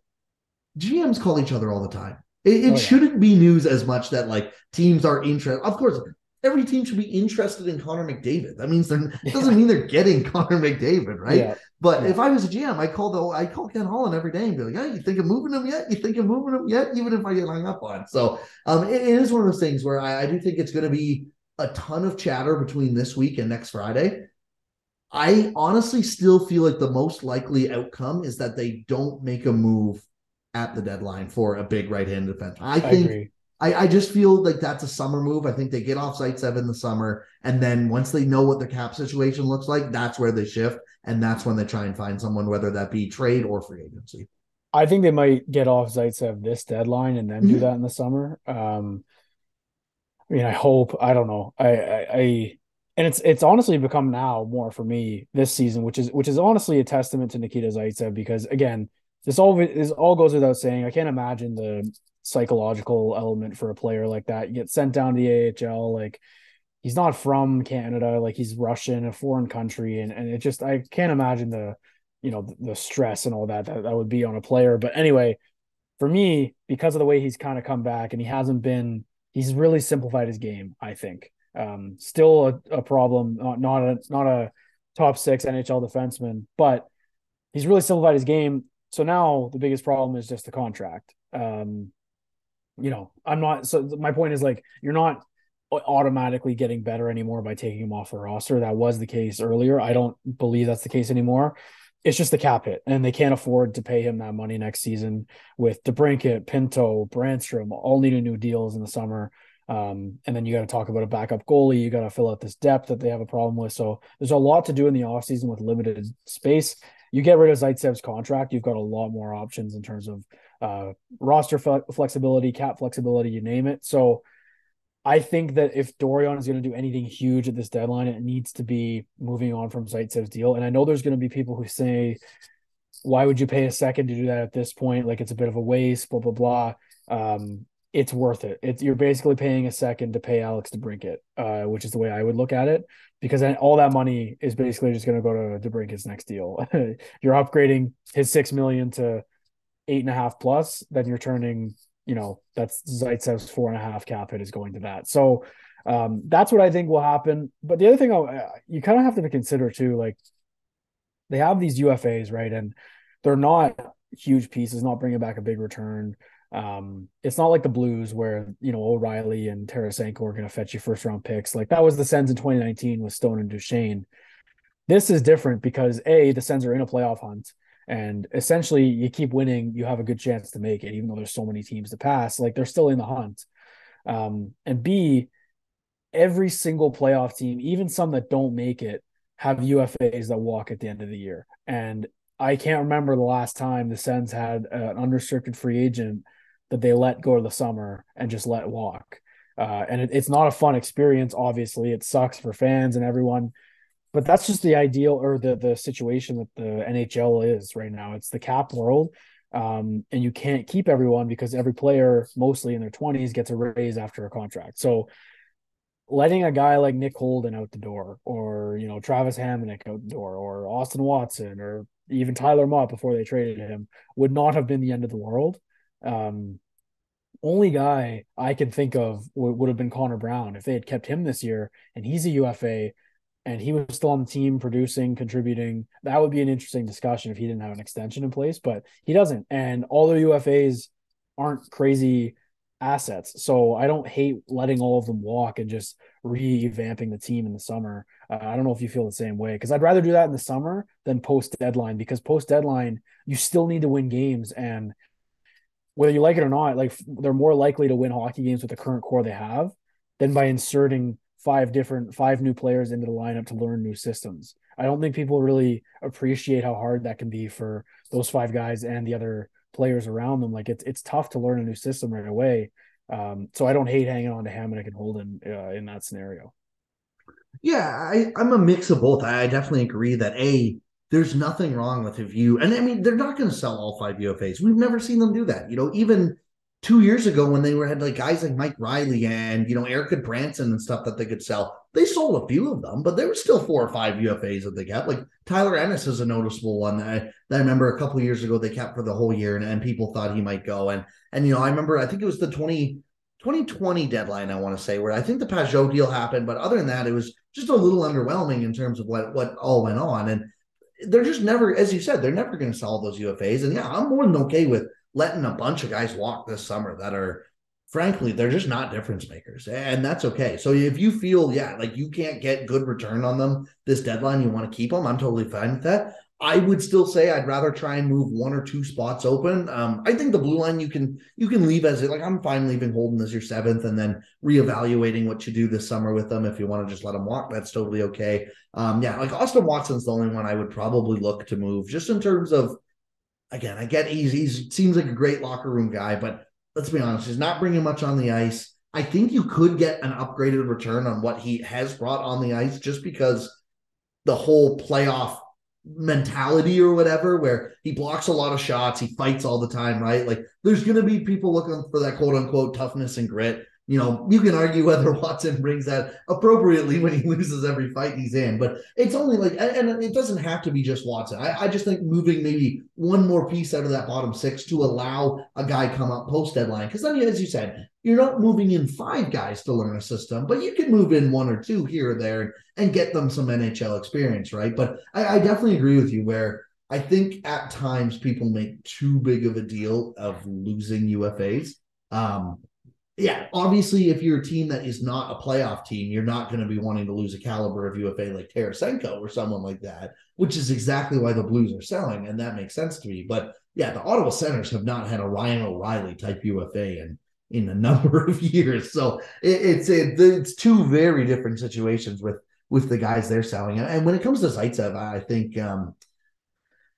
GMs call each other all the time. It, it oh, yeah. shouldn't be news as much that like teams are interested. Of course, every team should be interested in Connor McDavid. That means they're yeah. doesn't mean they're getting Connor McDavid, right? Yeah. But yeah. if I was a GM, I call the I call Ken Holland every day and be like, "Yeah, you think of moving him yet? You think of moving him yet?" Even if I get hung up on. So um, it, it is one of those things where I, I do think it's going to be a ton of chatter between this week and next Friday. I honestly still feel like the most likely outcome is that they don't make a move at the deadline for a big right-handed defense. I think I, I, just feel like that's a summer move. I think they get off Zaitsev in the summer, and then once they know what the cap situation looks like, that's where they shift, and that's when they try and find someone, whether that be trade or free agency. I think they might get off Zaitsev this deadline and then mm-hmm. do that in the summer. Um, I mean, I hope. I don't know. I, I, I and it's it's honestly become now more for me this season, which is which is honestly a testament to Nikita Zaitsev because again, this all this all goes without saying. I can't imagine the psychological element for a player like that. You get sent down to the AHL, like he's not from Canada, like he's Russian, a foreign country, and and it just I can't imagine the you know the, the stress and all that, that that would be on a player. But anyway, for me, because of the way he's kind of come back and he hasn't been, he's really simplified his game. I think um, still a, a problem, not not a not a top six NHL defenseman, but he's really simplified his game so now the biggest problem is just the contract. Um, you know, I'm not. So my point is like you're not automatically getting better anymore by taking him off the roster. That was the case earlier. I don't believe that's the case anymore. It's just the cap hit, and they can't afford to pay him that money next season with DeBrincat, Pinto, Brannstrom, all needing new deals in the summer. Um, and then you got to talk about a backup goalie. You got to fill out this depth that they have a problem with. So there's a lot to do in the offseason with limited space you get rid of Zaitsev's contract, you've got a lot more options in terms of uh, roster flexibility, cap flexibility, you name it. So I think that if Dorion is going to do anything huge at this deadline, it needs to be moving on from Zaitsev's deal. And I know there's going to be people who say, why would you pay a second to do that at this point? Like it's a bit of a waste, blah, blah, blah. Um, it's worth it. It's you're basically paying a second to pay Alex to DeBrincat, uh, which is the way I would look at it, because then all that money is basically just going to go to DeBrincat's next deal. you're upgrading his six million to eight and a half plus, then you're turning, you know, that's Zaitsev's four and a half cap hit is going to that. So Um, that's what I think will happen. But the other thing I'll, uh, you kind of have to consider too, like they have these UFAs, right? And they're not huge pieces, not bringing back a big return. Um, it's not like the Blues where you know O'Reilly and Tarasenko are going to fetch you first round picks. Like that was the Sens in 2019 with Stone and Duchene. This is different because a the Sens are in a playoff hunt, and essentially you keep winning, you have a good chance to make it, even though there's so many teams to pass. Like they're still in the hunt. Um, and B, every single playoff team, even some that don't make it, have UFAs that walk at the end of the year. And I can't remember the last time the Sens had an unrestricted free agent that they let go of the summer and just let walk. Uh, and it, it's not a fun experience. Obviously, it sucks for fans and everyone, but that's just the ideal or the the situation that the NHL is right now. It's the cap world, um, and you can't keep everyone because every player, mostly in their twenties, gets a raise after a contract. So letting a guy like Nick Holden out the door, or you know Travis Hamonic out the door, or Austin Watson, or even Tyler Motte before they traded him, would not have been the end of the world. Um, only guy I can think of would, would have been Connor Brown if they had kept him this year, and he's a UFA, and he was still on the team producing, contributing. That would be an interesting discussion if he didn't have an extension in place, but he doesn't, and all the UFAs aren't crazy assets. So I don't hate letting all of them walk and just revamping the team in the summer. Uh, I don't know if you feel the same way because I'd rather do that in the summer than post deadline because post deadline you still need to win games and whether you like it or not, like they're more likely to win hockey games with the current core they have than by inserting five different five new players into the lineup to learn new systems. I don't think people really appreciate how hard that can be for those five guys and the other players around them. Like it's it's tough to learn a new system right away. Um, so I don't hate hanging on to Hamonic and Holden uh, in that scenario. Yeah, I, I'm a mix of both. I definitely agree that a there's nothing wrong with if you and I mean they're not going to sell all five UFAs. We've never seen them do that. You know, even two years ago when they were had like guys like Mike Reilly and you know Erik Gudbranson and stuff that they could sell, they sold a few of them, but there were still four or five UFAs that they kept. Like Tyler Ennis is a noticeable one that I, that I remember a couple years ago they kept for the whole year and, and people thought he might go. And and you know, I remember I think it was the 20 2020 deadline, I want to say, where I think the Pageau deal happened, but other than that, it was just a little underwhelming in terms of what what all went on. And they're just never, as you said, they're never going to sell those UFAs. And yeah, I'm more than okay with letting a bunch of guys walk this summer that are, frankly, they're just not difference makers. And that's okay. So if you feel, yeah, like you can't get good return on them this deadline, you want to keep them, I'm totally fine with that. I would still say I'd rather try and move one or two spots open. Um, I think the blue line you can you can leave as it like I'm fine leaving Holden as your seventh and then reevaluating what you do this summer with them. If you want to just let them walk, that's totally okay. Um, yeah, like Austin Watson's the only one I would probably look to move just in terms of again, I get he's he seems like a great locker room guy, but let's be honest, he's not bringing much on the ice. I think you could get an upgraded return on what he has brought on the ice just because the whole playoff mentality or whatever, where he blocks a lot of shots, he fights all the time, right? Like there's going to be people looking for that quote unquote toughness and grit. You know, you can argue whether Watson brings that appropriately when he loses every fight he's in, but it's only like, and it doesn't have to be just Watson. I, I just think moving maybe one more piece out of that bottom six to allow a guy come up post deadline. Because then, as you said, you're not moving in five guys to learn a system, but you can move in one or two here or there and get them some NHL experience, right? But I, I definitely agree with you where I think at times people make too big of a deal of losing UFAs. Um, yeah, obviously, if you're a team that is not a playoff team, you're not going to be wanting to lose a caliber of UFA like Tarasenko or someone like that, which is exactly why the Blues are selling, and that makes sense to me. But yeah, the Ottawa Senators have not had a Ryan O'Reilly type UFA in in a number of years, so it, it's it, it's two very different situations with with the guys they're selling. And when it comes to Zaitsev, I think um,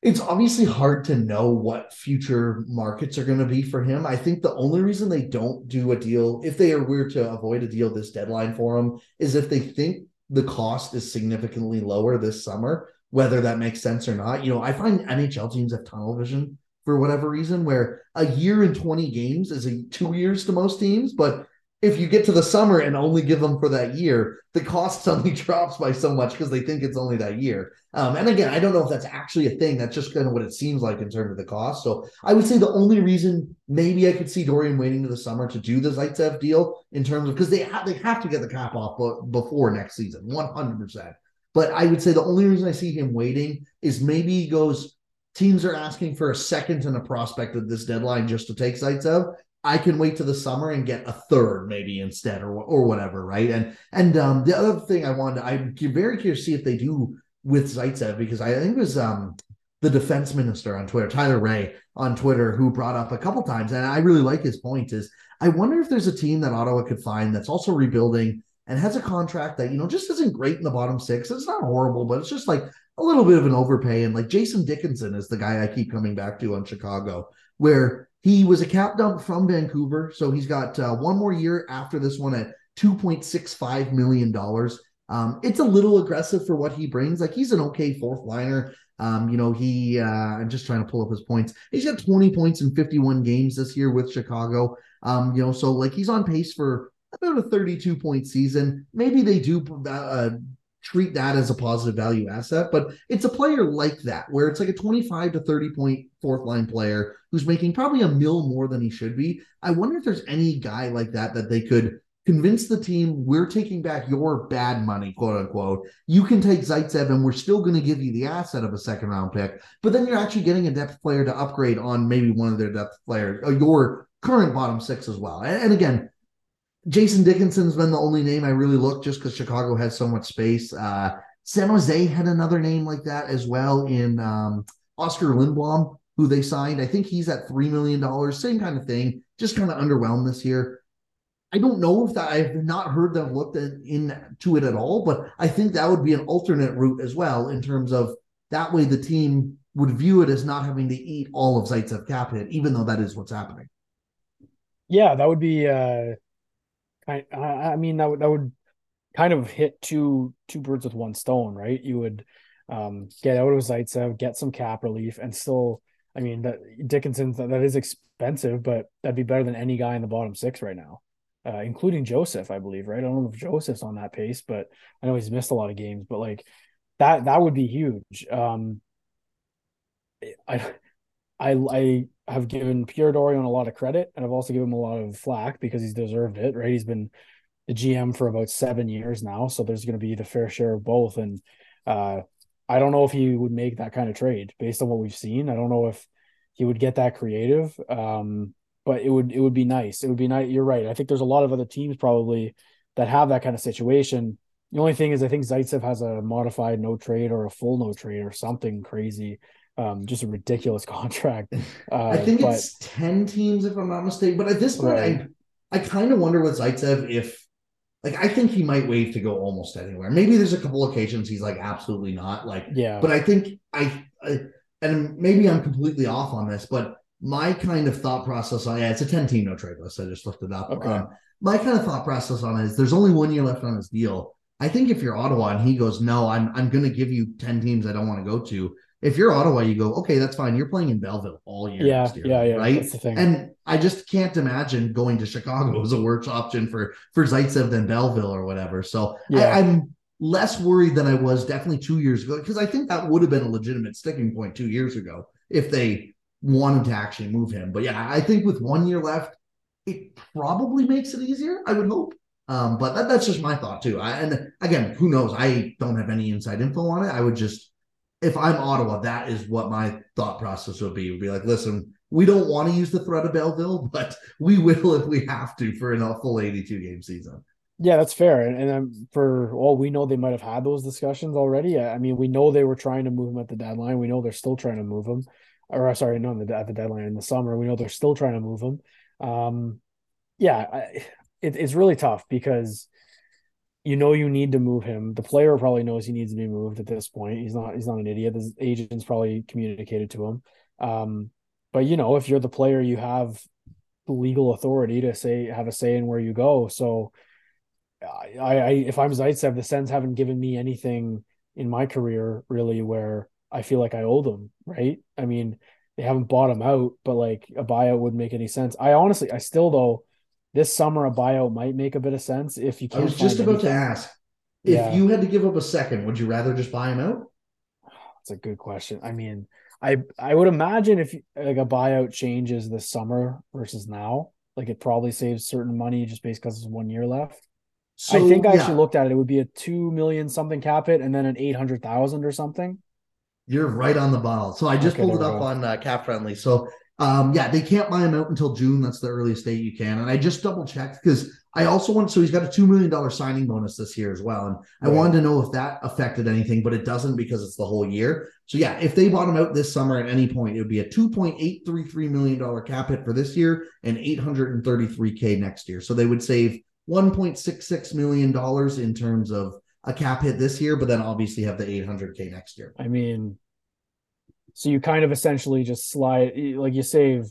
it's obviously hard to know what future markets are going to be for him. I think the only reason they don't do a deal, if they are weird to avoid a deal this deadline for him, is if they think the cost is significantly lower this summer, whether that makes sense or not. You know, I find NHL teams have tunnel vision for whatever reason, where a year and 20 games is a two years to most teams, but if you get to the summer and only give them for that year, the cost suddenly drops by so much because they think it's only that year. Um, and again, I don't know if that's actually a thing. That's just kind of what it seems like in terms of the cost. So I would say the only reason maybe I could see Dorion waiting to the summer to do the Zaitsev deal in terms of because they have they have to get the cap off before next season, one hundred percent. But I would say the only reason I see him waiting is maybe he goes. Teams are asking for a second and a prospect at this deadline just to take Zaitsev. I can wait to the summer and get a third maybe instead or or whatever, right? And and um, the other thing I wanted, I'm very curious to see if they do with Zaitsev because I think it was um, the defense minister on Twitter, Tyler Ray on Twitter, who brought up a couple times, and I really like his point. Is I wonder if there's a team that Ottawa could find that's also rebuilding and has a contract that you know just isn't great in the bottom six. It's not horrible, but it's just like a little bit of an overpay. And like Jason Dickinson is the guy I keep coming back to on Chicago, where he was a cap dump from Vancouver, so he's got uh, one more year after this one at two point six five million dollars. Um, it's a little aggressive for what he brings. Like he's an okay fourth liner. Um, you know, he uh, I'm just trying to pull up his points. He's got 20 points in 51 games this year with Chicago. Um, you know, so like he's on pace for about a 32 point season. Maybe they do uh, treat that as a positive value asset. But it's a player like that, where it's like a 25 to 30 point fourth line player who's making probably a mill more than he should be. I wonder if there's any guy like that that they could convince the team we're taking back your bad money, quote unquote. You can take Zaitsev and we're still going to give you the asset of a second round pick, but then you're actually getting a depth player to upgrade on maybe one of their depth players, or your current bottom six as well. And again, Jason Dickinson's been the only name I really looked just because Chicago has so much space. Uh, San Jose had another name like that as well in um, Oskar Lindblom, who they signed. I think he's at $3 million, same kind of thing, just kind of underwhelmed this year. I don't know if that I've not heard them looked at, into it at all, but I think that would be an alternate route as well in terms of that way the team would view it as not having to eat all of Zaitsev cap hit, even though that is what's happening. Yeah, that would be uh I I mean that would that would kind of hit two two birds with one stone, right? You would um, get out of Zaitsev, get some cap relief, and still, I mean, that Dickinson that, is expensive, but that'd be better than any guy in the bottom six right now, uh, including Joseph, I believe, right? I don't know if Joseph's on that pace, but I know he's missed a lot of games, but like that that would be huge. Um, I I I have given Pierre Dorion a lot of credit, and I've also given him a lot of flack because he's deserved it. Right, he's been the GM for about seven years now, so there's going to be the fair share of both. And uh, I don't know if he would make that kind of trade based on what we've seen. I don't know if he would get that creative, um, but it would it would be nice. It would be nice. You're right. I think there's a lot of other teams probably that have that kind of situation. The only thing is, I think Zaitsev has a modified no trade or a full no trade or something crazy um, just a ridiculous contract. Uh, I think but, it's ten teams, if I'm not mistaken. But at this point, right. I I kind of wonder with Zaitsev if, like, I think he might waive to go almost anywhere. Maybe there's a couple occasions he's like absolutely not. Like, yeah. But I think I, I and maybe I'm completely off on this, but my kind of thought process on yeah, it's a ten team no trade list. I just looked it up. Okay. Um, my kind of thought process on it is there's only one year left on his deal. I think if you're Ottawa and he goes, no, I'm I'm going to give you ten teams I don't want to go to if you're Ottawa, you go, okay, that's fine. You're playing in Belleville all year. Yeah, year, yeah, yeah. Right. And I just can't imagine going to Chicago as a worse option for for Zaitsev than Belleville or whatever. So yeah. I, I'm less worried than I was definitely two years ago because I think that would have been a legitimate sticking point two years ago if they wanted to actually move him. But yeah, I think with one year left, it probably makes it easier. I would hope. Um, but that, that's just my thought too. I, and again, who knows? I don't have any inside info on it. I would just if I'm Ottawa, that is what my thought process would be. Would be like, listen, we don't want to use the threat of Belleville, but we will if we have to for an full 82 game season. Yeah, that's fair. And, and for all we know, they might have had those discussions already. I mean, we know they were trying to move him at the deadline. We know they're still trying to move him. Or uh, sorry, no, at the deadline in the summer. We know they're still trying to move him. Um, yeah, it, it's really tough because you know you need to move him. The player probably knows he needs to be moved at this point. He's not he's not an idiot. The agent's probably communicated to him. Um, but you know, if you're the player, you have legal authority to say have a say in where you go. So I, I if I'm Zaitsev, the Sens haven't given me anything in my career really where I feel like I owe them, right? I mean, they haven't bought him out, but like a buyout wouldn't make any sense. I honestly, I still though, this summer a buyout might make a bit of sense if you I can't. was just about to ask if Yeah. you had to give up a second, would you rather just buy him out? That's a good question. I mean, I I would imagine if like a buyout changes this summer versus now, like it probably saves certain money just based because there's one year left. So, I think I yeah, actually looked at it. It would be a two million something cap it and then an eight hundred thousand or something. You're right on the ball. So I just Okay, pulled it up go. on uh, Cap Friendly. So um, yeah, they can't buy him out until June. That's the earliest date you can. And I just double checked because I also want. So he's got a two million dollar signing bonus this year as well, and I wanted to know if that affected anything, but it doesn't because it's the whole year. So yeah, if they bought him out this summer at any point, it would be a two point eight three three million dollar cap hit for this year and eight hundred and thirty three k next year. So they would save one point six six million dollars in terms of a cap hit this year, but then obviously have the eight hundred k next year. I mean, so you kind of essentially just slide like you save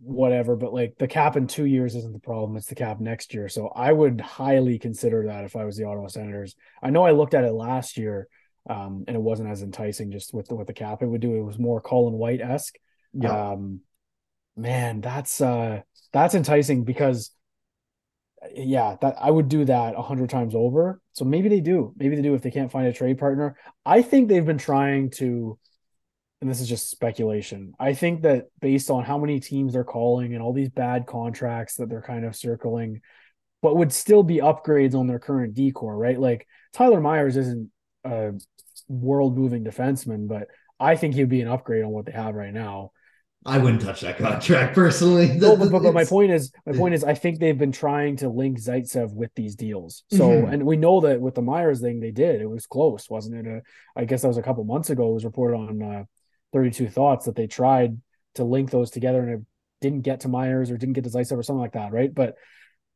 whatever, but like the cap in two years isn't the problem. It's the cap next year. So I would highly consider that if I was the Ottawa Senators. I know I looked at it last year, um, and it wasn't as enticing just with the with the cap it would do. It was more Colin White esque. Yeah. Um, man, that's uh that's enticing because yeah, that I would do that a hundred times over. So maybe they do. Maybe they do if they can't find a trade partner. I think they've been trying to, and this is just speculation. I think that based on how many teams they're calling and all these bad contracts that they're kind of circling, but would still be upgrades on their current decor, right? Like Tyler Myers isn't a world moving defenseman, but I think he'd be an upgrade on what they have right now. I wouldn't touch that contract personally. No, but, but, but my point is, my point is, I think they've been trying to link Zaitsev with these deals. So, Mhm. and we know that with the Myers thing, they did. It was close, wasn't it? I guess that was a couple months ago. It was reported on uh, 32 Thoughts that they tried to link those together and it didn't get to Myers or didn't get to Zaitsev or something like that, right? But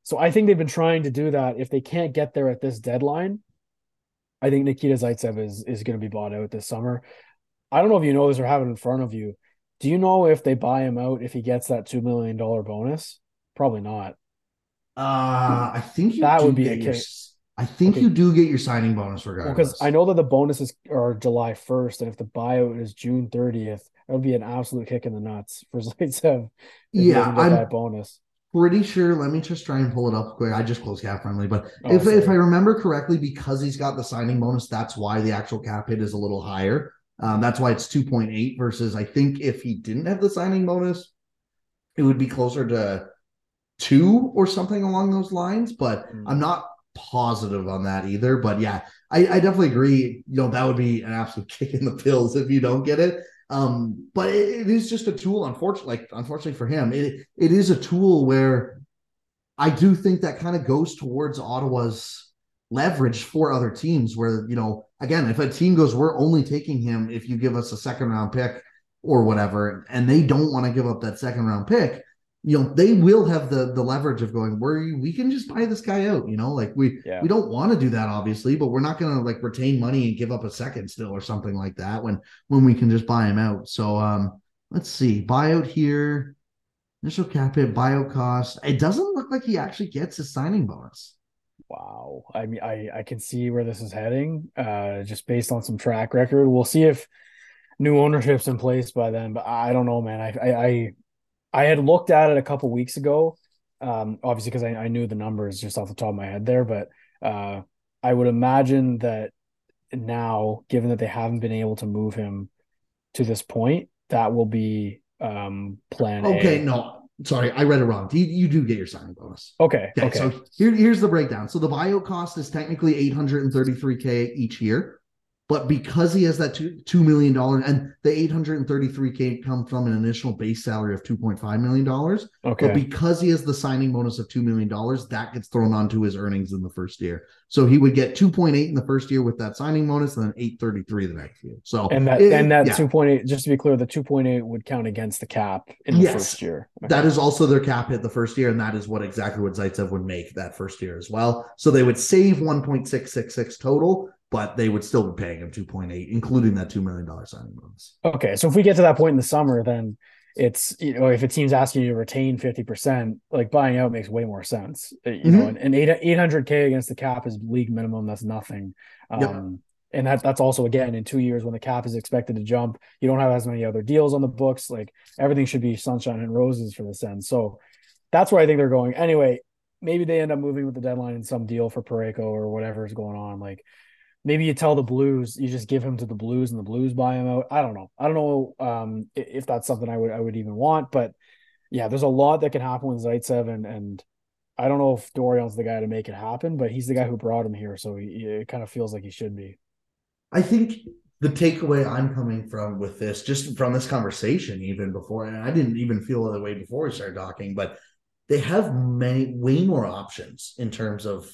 so I think they've been trying to do that. If they can't get there at this deadline, I think Nikita Zaitsev is is going to be bought out this summer. I don't know if you know this or have it in front of you. Do you know if they buy him out if he gets that two million dollar bonus? Probably not. Uh, I think That would be a kick. I think Okay. you do get your signing bonus regardless. Because I know that the bonuses are July first, and if the buyout is June thirtieth, that would be an absolute kick in the nuts for Zaitsev. Yeah, I'm- that bonus. pretty sure. Let me just try and pull it up quick. I just closed cap friendly, but Oh, if if I remember correctly, because he's got the signing bonus, that's why the actual cap hit is a little higher. Um, that's why it's two point eight versus I think if he didn't have the signing bonus, it would be closer to two or something along those lines. But Mm. I'm not positive on that either. But yeah, I, I definitely agree. You know, that would be an absolute kick in the pills if you don't get it. Um, but it, it is just a tool, unfortunately, like unfortunately for him, it it is a tool where I do think that kind of goes towards Ottawa's leverage for other teams where, you know, again, if a team goes, we're only taking him if you give us a second round pick or whatever, and they don't want to give up that second round pick, you know, they will have the the leverage of going, where we can just buy this guy out, you know, like we Yeah. we don't want to do that obviously, but we're not gonna like retain money and give up a second still or something like that when when we can just buy him out. So um let's see, buyout here. Initial cap hit, buyout cost. It doesn't look like he actually gets his signing bonus. Wow. I mean, I I can see where this is heading. Uh, just based on some track record, we'll see if new ownership's in place by then. But I don't know, man. I I I, I had looked at it a couple weeks ago. Um, obviously because I, I knew the numbers just off the top of my head there, but uh, I would imagine that now, given that they haven't been able to move him to this point, that will be um plan A. Okay, no, sorry, I read it wrong. You, you do get your signing bonus. Okay. Okay, Okay. so here, here's the breakdown. So the bio cost is technically 833k each year, but because he has that two two million dollar and the 833k come from an initial base salary of 2.5 million dollars, okay. but because he has the signing bonus of two million dollars, that gets thrown onto his earnings in the first year. So he would get 2.8 in the first year with that signing bonus, and then 833 the next year. So and that it- and that yeah. two point eight, just to be clear, the two point eight would count against the cap in the Yes. first year. That is also their cap hit the first year, and that is what exactly what Zaitsev would make that first year as well. So they would save 1.666 total, but they would still be paying him 2.8, including that $2 million signing bonus. okay. So if we get to that point in the summer, then it's you know if a team's asking you to retain fifty percent, like buying out makes way more sense. Uh, You know, Mhm. and, eight eight hundred k against the cap is league minimum. That's nothing. Um, Yep. And that that's also again in two years when the cap is expected to jump, you don't have as many other deals on the books. Like everything should be sunshine and roses for this end. So that's where I think they're going. Anyway, maybe they end up moving with the deadline in some deal for Parayko or whatever is going on. Like maybe you tell the Blues, you just give him to the Blues and the Blues buy him out. I don't know. I don't know um, if that's something I would I would even want, but yeah, there's a lot that can happen with Zaitsev, and and I don't know if Dorion's the guy to make it happen, but he's the guy who brought him here, so he, it kind of feels like he should be. I think the takeaway I'm coming from with this, just from this conversation, even before, and I didn't even feel the way before we started talking, but they have many way more options in terms of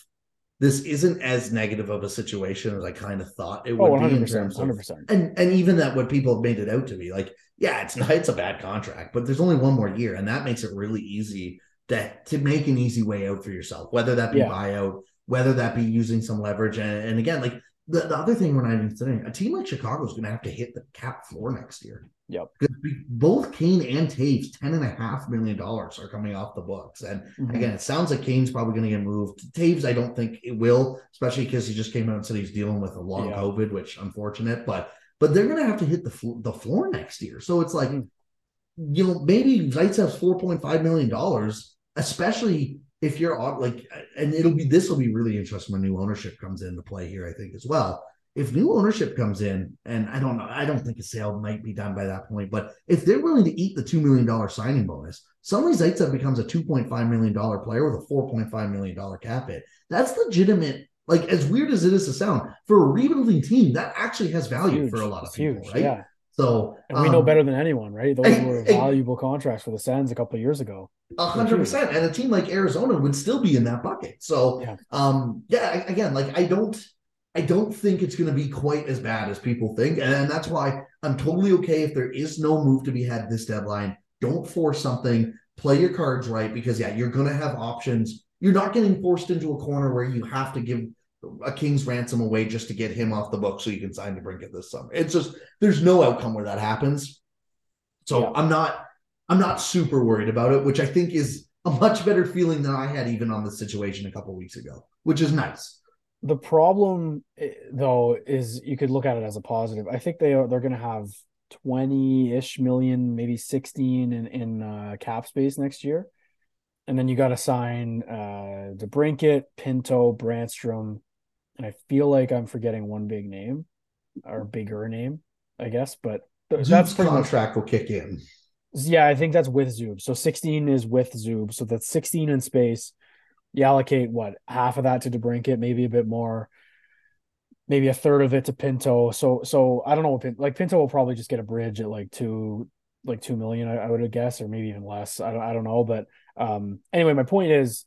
this isn't as negative of a situation as I kind of thought it would oh, be in terms of 100%. and and even that what people have made it out to be like yeah it's not it's a bad contract but there's only one more year and that makes it really easy to to make an easy way out for yourself whether that be yeah. buyout whether that be using some leverage and, and again like the, the other thing we're not even considering a team like Chicago is going to have to hit the cap floor next year Yep. Because both Kane and Toews, ten and a half million dollars are coming off the books. And mm-hmm. again, it sounds like Kane's probably going to get moved. Toews, I don't think it will, especially because he just came out and said he's dealing with a long yeah. COVID, which unfortunate. But but they're going to have to hit the fl- the floor next year. So it's like, mm-hmm. you know, maybe Zaitsev's four point five million dollars, especially if you're on like, and it'll be this will be really interesting when new ownership comes into play here. I think as well if new ownership comes in, and I don't know, I don't think a sale might be done by that point, but if they're willing to eat the $2 million signing bonus, suddenly Zaitsev becomes a $2.5 million player with a $4.5 million cap hit. That's legitimate. Like, as weird as it is to sound, for a rebuilding team, that actually has value huge. for a lot of it's people, huge. right? Yeah. So and we um, know better than anyone, right? Those were valuable contracts for the Sens a couple of years ago. A hundred percent. And a team like Arizona would still be in that bucket. So yeah. um yeah, again, like I don't I don't think it's going to be quite as bad as people think. And that's why I'm totally okay if there is no move to be had this deadline. Don't force something. Play your cards right because, yeah, you're going to have options. You're not getting forced into a corner where you have to give a king's ransom away just to get him off the book so you can sign DeBrincat this summer. It's just there's no outcome where that happens. So yeah. I'm not I'm not super worried about it, which I think is a much better feeling than I had even on the situation a couple weeks ago, which is nice the problem eh, though is you could look at it as a positive. I think they are they're going to have 20-ish million, maybe 16 in in uh, cap space next year. And then you got to sign uh DeBrincat, Pinto, Brannstrom, and I feel like I'm forgetting one big name or bigger name, I guess, but Zub's that's contract much, will kick in. Yeah, I think that's with Zub. So 16 is with Zub. So that's 16 in space you allocate what half of that to DeBrincat, maybe a bit more, maybe a third of it to Pinto. So so I don't know what like Pinto will probably just get a bridge at like two like two million, I, I would guess, or maybe even less. I don't I don't know. But um anyway, my point is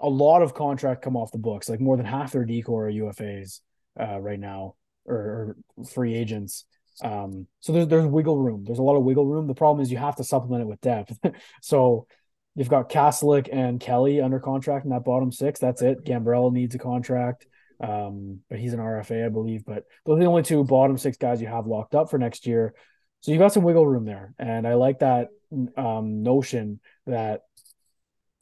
a lot of contract come off the books, like more than half their decor are UFAs uh, right now or, or free agents. Um, so there's there's wiggle room. There's a lot of wiggle room. The problem is you have to supplement it with depth. so You've got Kastelic and Kelly under contract in that bottom six. That's it. Gambrell needs a contract, um, but he's an RFA, I believe. But those are the only two bottom six guys you have locked up for next year. So you've got some wiggle room there, and I like that um, notion that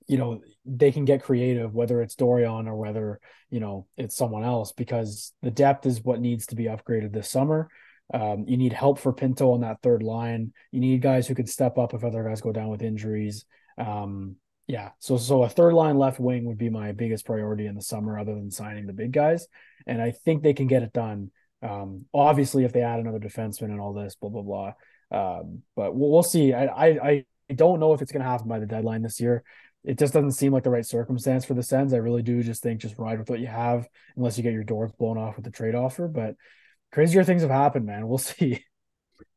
you know they can get creative, whether it's Dorion or whether you know it's someone else, because the depth is what needs to be upgraded this summer. Um, you need help for Pinto on that third line. You need guys who can step up if other guys go down with injuries. Um, yeah, so so a third line left wing would be my biggest priority in the summer, other than signing the big guys, and I think they can get it done. Um, obviously, if they add another defenseman and all this, blah blah blah. Um, but we'll, we'll see. I, I I don't know if it's going to happen by the deadline this year. It just doesn't seem like the right circumstance for the Sens. I really do just think just ride with what you have, unless you get your doors blown off with the trade offer. But crazier things have happened, man. We'll see.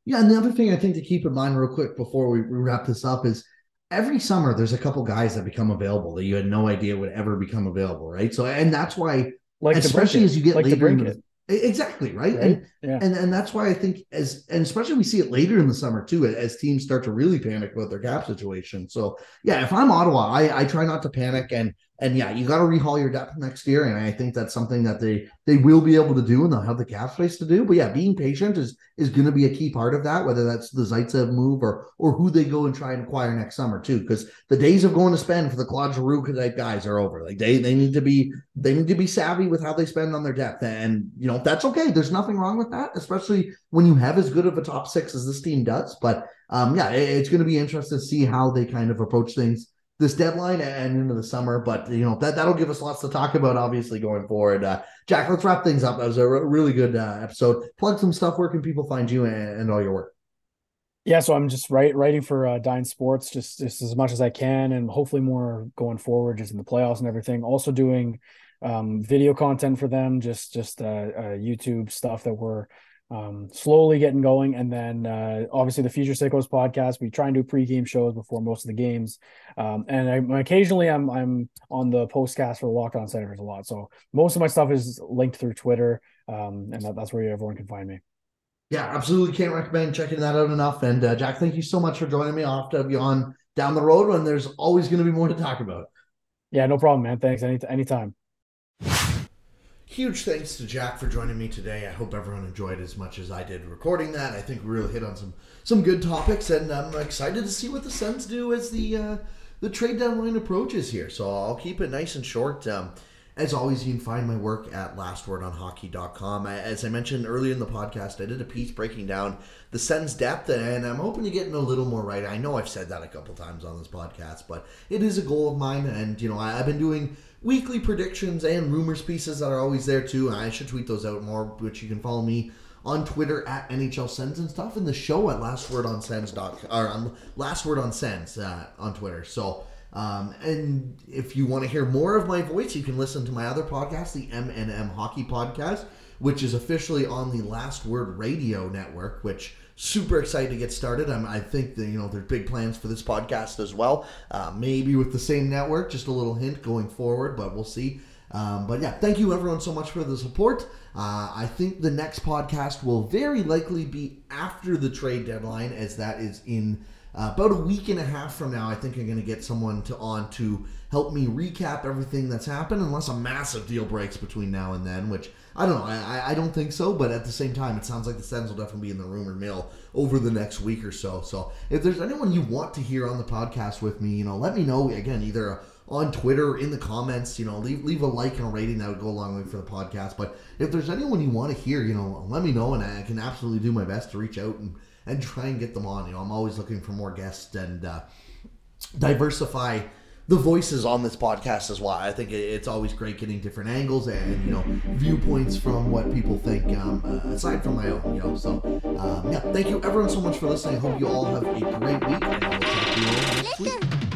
Yeah, and the other thing I think to keep in mind real quick before we wrap this up is every summer there's a couple guys that become available that you had no idea would ever become available, right? So and that's why like especially as you get like later Exactly right, right? And, yeah. and and that's why I think as and especially we see it later in the summer too, as teams start to really panic about their cap situation. So yeah, if I'm Ottawa, I I try not to panic and and yeah, you got to rehaul your depth next year, and I think that's something that they they will be able to do, and they'll have the cap space to do. But yeah, being patient is is going to be a key part of that, whether that's the Zaitsev move or or who they go and try and acquire next summer too, because the days of going to spend for the Claude Giroux type guys are over. Like they they need to be they need to be savvy with how they spend on their depth, and you know that's okay. There's nothing wrong with that, especially when you have as good of a top six as this team does. But um, yeah, it, it's going to be interesting to see how they kind of approach things this deadline and into the summer. But you know that that'll give us lots to talk about, obviously going forward. Uh, Jack, let's wrap things up. That was a really good uh, episode. Plug some stuff. Where can people find you and, and all your work? Yeah, so I'm just write, writing for uh, Dine Sports just just as much as I can, and hopefully more going forward, just in the playoffs and everything. Also doing um, video content for them, just just uh, uh, YouTube stuff that we're um, slowly getting going. And then uh, obviously the Future Sickos podcast. We try and do pregame shows before most of the games. Um, and I, occasionally I'm I'm on the postcast for the Lockdown Senators a lot. So most of my stuff is linked through Twitter, um, and that, that's where everyone can find me. Yeah, absolutely. Can't recommend checking that out enough. And uh, Jack, thank you so much for joining me. I'll have to have you on down the road when there's always going to be more to talk about. Yeah, no problem, man. Thanks. Any anytime. Huge thanks to Jack for joining me today. I hope everyone enjoyed as much as I did recording that. I think we really hit on some some good topics, and I'm excited to see what the Sens do as the uh, the trade deadline approaches here. So I'll keep it nice and short. Um, as always, you can find my work at lastwordonhockey.com. As I mentioned earlier in the podcast, I did a piece breaking down the Sens depth, and I'm hoping to get in a little more right. I know I've said that a couple times on this podcast, but it is a goal of mine, and you know I've been doing weekly predictions and rumors pieces that are always there too. I should tweet those out more, which you can follow me on Twitter at NHL Sens and stuff, and the show at Last Word on Sens dot or on Last Word on Sens uh, on Twitter. So. Um, and if you want to hear more of my voice, you can listen to my other podcast, the MNM Hockey Podcast, which is officially on the Last Word Radio Network, which super excited to get started. I'm, I think that you know there's big plans for this podcast as well. Uh, maybe with the same network, just a little hint going forward, but we'll see. Um, but yeah, thank you everyone so much for the support. Uh, I think the next podcast will very likely be after the trade deadline, as that is in uh, about a week and a half from now, I think I'm going to get someone to on to help me recap everything that's happened, unless a massive deal breaks between now and then, which I don't know. I, I don't think so, but at the same time, it sounds like the Sens will definitely be in the rumor mill over the next week or so. So if there's anyone you want to hear on the podcast with me, you know, let me know again, either on Twitter in the comments. You know, leave leave a like and a rating. That would go a long way for the podcast. But if there's anyone you want to hear, you know, let me know, and I can absolutely do my best to reach out and and try and get them on. You know, I'm always looking for more guests and uh, diversify the voices on this podcast as well. I think it's always great getting different angles and you know viewpoints from what people think um, uh, aside from my own. You know, so um, yeah, thank you everyone so much for listening. I hope you all have a great week, and I will talk to you all next week.